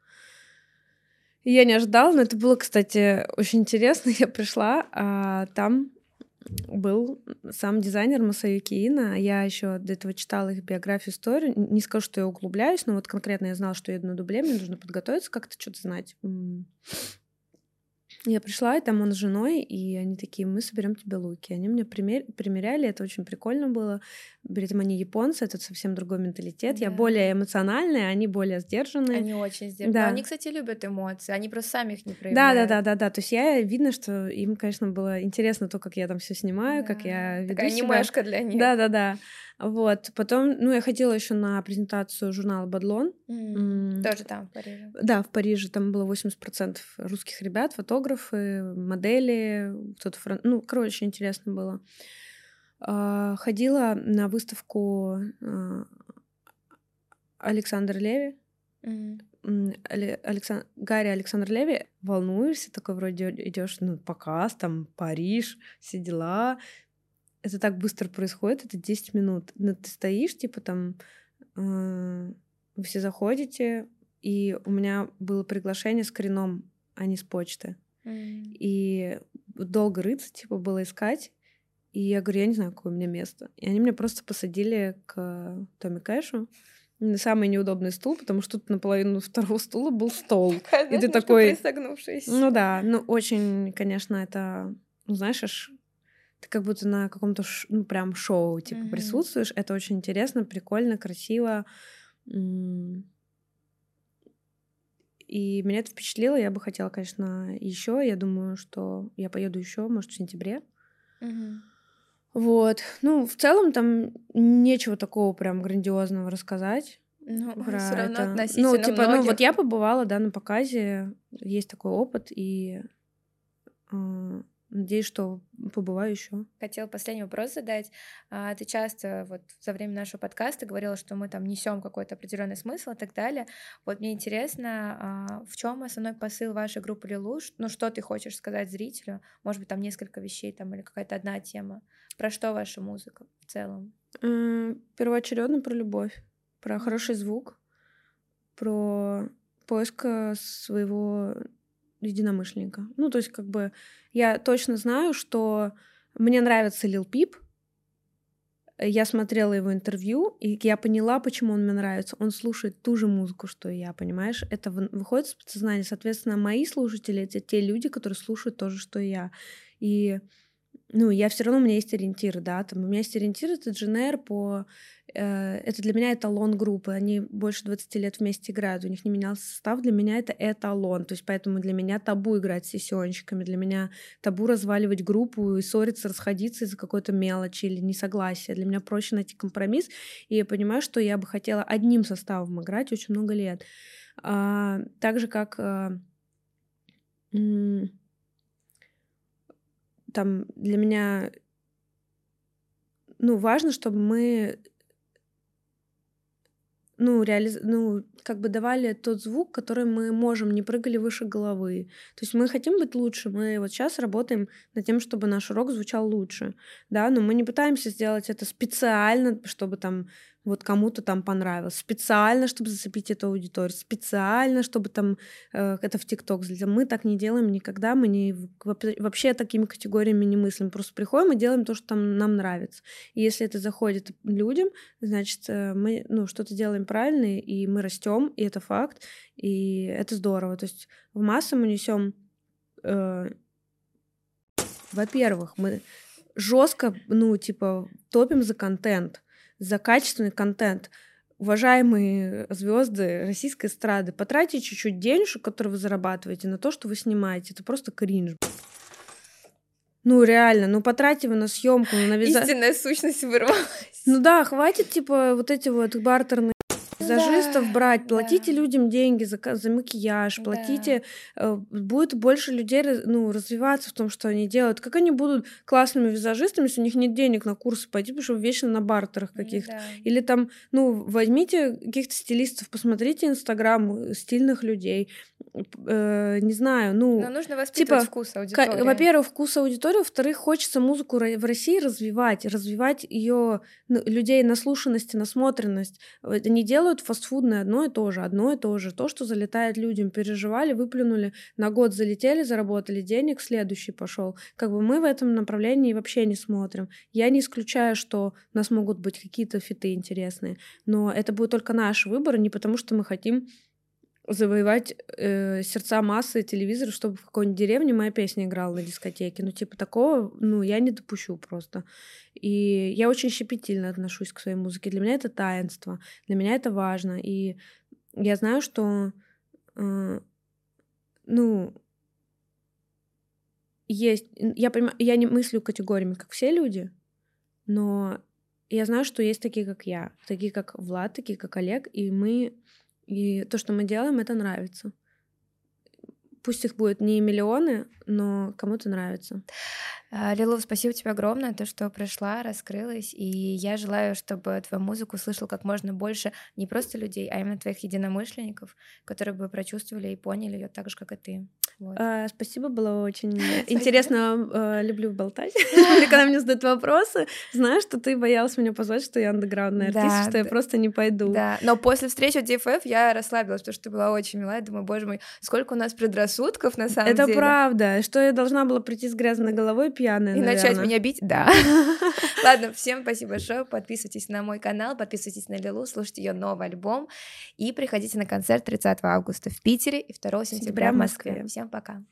Я не ожидала, но это было, кстати, очень интересно. Я пришла, а там был сам дизайнер Масаюки Ина. Я еще до этого читала их биографию, историю. Не скажу, что я углубляюсь, но вот конкретно я знала, что я еду на дубле, мне нужно подготовиться, как-то что-то знать. Я пришла, и там он с женой, и они такие, мы соберем тебе луки. Они мне пример... примеряли, это очень прикольно было. При этом они японцы, это совсем другой менталитет. Да. Я более эмоциональная, они более сдержанные. Они очень сдержанные. Да. Они, кстати, любят эмоции, они просто сами их не проявляют. Да, да, да, да, да. То есть я видно, что им, конечно, было интересно то, как я там все снимаю, да. как я веду Такая себя. анимешка для них. Да, да, да. Вот. Потом, ну, я ходила еще на презентацию журнала Бадлон. Mm. Тоже там, в Париже. Да, в Париже. Там было 80% русских ребят, фотографы, модели, кто-то... Фран... Ну, короче, интересно было. А, ходила на выставку а, Александр Леви. Mm. Александр, Гарри Александр Леви, волнуешься, такой вроде идешь, ну, показ, там, Париж, все дела, это так быстро происходит, это 10 минут. Но ты стоишь, типа там, э, вы все заходите, и у меня было приглашение с кореном, а не с почты. Mm. И долго рыться, типа, было искать. И я говорю, я не знаю, какое у меня место. И они меня просто посадили к Томми Кэшу на самый неудобный стул, потому что тут наполовину второго стула был стол. и ты такой... Ну да, ну очень, конечно, это, ну знаешь, аж ты как будто на каком-то ну прям шоу типа mm-hmm. присутствуешь. Это очень интересно, прикольно, красиво. И меня это впечатлило. Я бы хотела, конечно, еще. Я думаю, что я поеду еще, может, в сентябре. Mm-hmm. Вот. Ну, в целом там нечего такого прям грандиозного рассказать. Ну, про все равно это. относительно Ну, типа, многих. ну, вот я побывала, да, на показе, есть такой опыт, и э, Надеюсь, что побываю еще. Хотела последний вопрос задать. А, ты часто вот за время нашего подкаста говорила, что мы там несем какой-то определенный смысл и так далее. Вот мне интересно, а, в чем основной посыл вашей группы Лилу? Ну, что ты хочешь сказать зрителю? Может быть, там несколько вещей там или какая-то одна тема. Про что ваша музыка в целом? Первоочередно про любовь, про хороший звук, про поиск своего единомышленника. Ну, то есть, как бы, я точно знаю, что мне нравится Лил Пип. Я смотрела его интервью, и я поняла, почему он мне нравится. Он слушает ту же музыку, что и я, понимаешь? Это выходит из подсознания. Соответственно, мои слушатели — это те люди, которые слушают то же, что и я. И ну, я все равно, у меня есть ориентиры, да, там, у меня есть ориентиры, это GNR по... Э, это для меня эталон группы, они больше 20 лет вместе играют, у них не менялся состав, для меня это эталон, то есть поэтому для меня табу играть с сессионщиками, для меня табу разваливать группу и ссориться, расходиться из-за какой-то мелочи или несогласия, для меня проще найти компромисс, и я понимаю, что я бы хотела одним составом играть очень много лет. А, так же, как... А, там для меня ну, важно, чтобы мы ну, реализ... ну, как бы давали тот звук, который мы можем, не прыгали выше головы. То есть мы хотим быть лучше, мы вот сейчас работаем над тем, чтобы наш рок звучал лучше, да, но мы не пытаемся сделать это специально, чтобы там вот кому-то там понравилось, специально, чтобы зацепить эту аудиторию, специально, чтобы там э, это в ТикТок залетело. Мы так не делаем никогда, мы не, вообще такими категориями не мыслим. Просто приходим и делаем то, что там нам нравится. И если это заходит людям, значит, э, мы ну, что-то делаем правильно, и мы растем, и это факт, и это здорово. То есть в массу мы несем, э, во-первых, мы жестко, ну, типа, топим за контент за качественный контент. Уважаемые звезды российской эстрады, потратьте чуть-чуть денежек, которые вы зарабатываете, на то, что вы снимаете. Это просто кринж. Ну, реально, ну потратьте вы на съемку, на вязание. Истинная сущность вырвалась. Ну да, хватит, типа, вот эти вот бартерные визажистов да, брать, платите да. людям деньги за, за макияж, платите, да. э, будет больше людей ну, развиваться в том, что они делают. Как они будут классными визажистами, если у них нет денег на курсы пойти, потому что вечно на бартерах каких-то. Да. Или там, ну, возьмите каких-то стилистов, посмотрите инстаграм стильных людей, э, не знаю, ну... Но нужно воспитывать типа, вкус аудитории. Во-первых, вкус аудитории, во-вторых, хочется музыку в России развивать, развивать ее ну, людей наслушанность и насмотренность. Не делают фастфудное одно и то же, одно и то же. То, что залетает людям, переживали, выплюнули, на год залетели, заработали денег, следующий пошел. Как бы мы в этом направлении вообще не смотрим. Я не исключаю, что у нас могут быть какие-то фиты интересные, но это будет только наш выбор, не потому что мы хотим завоевать э, сердца массы телевизора, чтобы в какой-нибудь деревне моя песня играла на дискотеке. Ну, типа такого, ну, я не допущу просто. И я очень щепетильно отношусь к своей музыке. Для меня это таинство, для меня это важно. И я знаю, что, э, ну, есть... Я, понимаю, я не мыслю категориями, как все люди, но я знаю, что есть такие, как я, такие, как Влад, такие, как Олег, и мы и то, что мы делаем, это нравится. Пусть их будет не миллионы, но кому-то нравится. А, Лилу, спасибо тебе огромное, то, что пришла, раскрылась, и я желаю, чтобы твою музыку слышал как можно больше не просто людей, а именно твоих единомышленников, которые бы прочувствовали и поняли ее так же, как и ты. Вот. А, спасибо, было очень интересно. А, люблю болтать. Когда мне задают вопросы, знаешь, что ты боялась меня позвать, что я андеграундная артист, что я просто не пойду. Да, но после встречи в DFF я расслабилась, потому что ты была очень милая. Думаю, боже мой, сколько у нас предрассудков на самом деле. Это правда. Что я должна была прийти с грязной головой, пьяная, И наверное. начать меня бить? Да. Ладно, всем спасибо большое. Подписывайтесь на мой канал, подписывайтесь на Лилу, слушайте ее новый альбом и приходите на концерт 30 августа в Питере и 2 сентября в Москве. Всем пока.